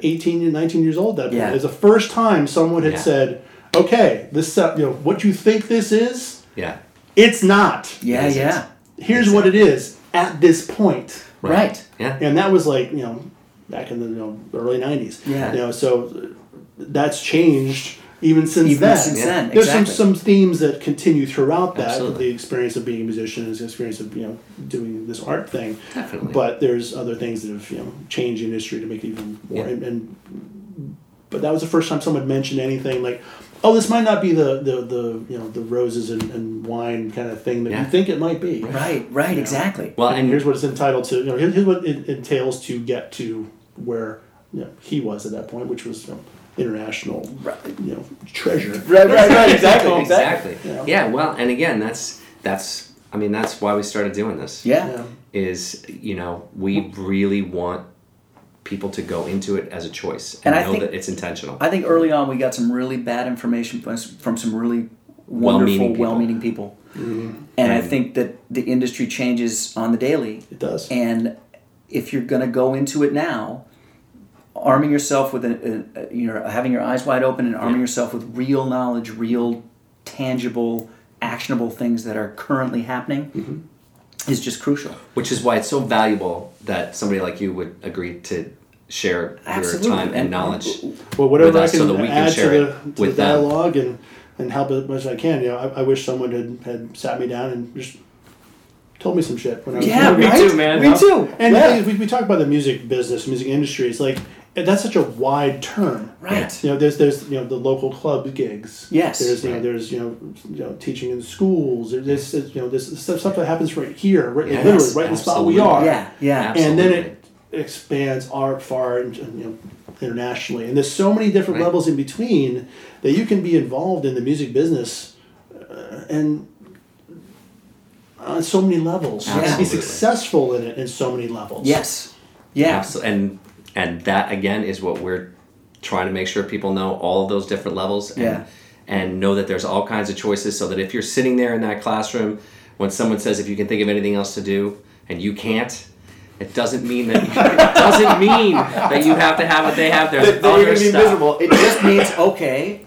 18 and 19 years old that Yeah. It was the first time someone had Yeah. said, okay, this, uh, you know, what you think this is, Yeah. it's not. Yeah, Yes, yeah. Here's what it is at this point. Right. Yeah. And that was like, you know, back in the you know, early 90s. Yeah. You know, so that's changed even since Even then. since Yeah. then, There's some, some themes that continue throughout that. Absolutely. The experience of being a musician, is the experience of, you know, doing this art thing. Definitely. But there's other things that have, you know, changed the industry to make it even more. Yeah. And, and but that was the first time someone mentioned anything like, oh, this might not be the, the, the you know, the roses and, and wine kind of thing that Yeah. you think it might be. Right, right, exactly. Well, And and here's what it's entitled to. You know, here's, here's what it entails to get to where you know, he was at that point, which was you know, international, Right. you know, treasure. Right, right, right, [LAUGHS] exactly, exactly. exactly. Yeah. Yeah. Well, and again, that's that's. I mean, that's why we started doing this. Yeah. Yeah. Is you know we really want people to go into it as a choice And and, I know think- that it's intentional. I think early on we got some really bad information from, from some really Well-meaning wonderful, people. well-meaning people. Mm-hmm. And I think that the industry changes on the daily. It does. And if you're going to go into it now, arming yourself with a, a, a you know having your eyes wide open and arming Yeah. yourself with real knowledge, real tangible, actionable things that are currently happening Mm-hmm. is just crucial. Which is why it's so valuable that somebody like you would agree to share Absolutely. your time and And- knowledge. Well, whatever with I can, so that we can add share to the, to with the them. dialogue and, and help as much as I can. You know, I, I wish someone had, had sat me down and just told me some shit when I was Yeah, younger. me Right? too, man. Me too. And yeah. the thing is, we, we talk about the music business, music industry. It's like that's such a wide term. right. You know, there's there's you know the local club gigs. Yes. There's you know there's you know you know teaching in schools. There's this this, you know this stuff, stuff that happens right here, right, Yes, literally right in the spot we are. Yeah, yeah. And then it expands art far and you know internationally, and there's so many different Right. levels in between that you can be involved in the music business, uh, and on so many levels, and be successful in it in so many levels. Yes. Yeah. Absolutely. And and that again is what we're trying to make sure people know all of those different levels and, Yeah. and know that there's all kinds of choices so that if you're sitting there in that classroom when someone says if you can think of anything else to do and you can't it doesn't mean that [LAUGHS] it doesn't mean that you have to have what they have there's that, that you're gonna be stuff. miserable. It just means okay.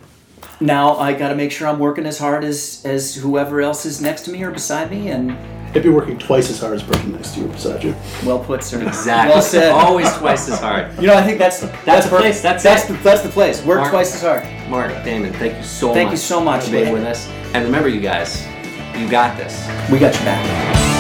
Now I got to make sure I'm working as hard as as whoever else is next to me or beside me, and If you're working twice as hard as the person next to you beside you. Well put, sir. Exactly. Well said. [LAUGHS] Always twice as hard. You know, I think that's that's, the perfect. place, that's that's it. the that's the place. Work Mark. twice as hard. Mark, Damon, thank you so much. Thank you so much, for being with us. And remember, you guys, you got this. We got your back.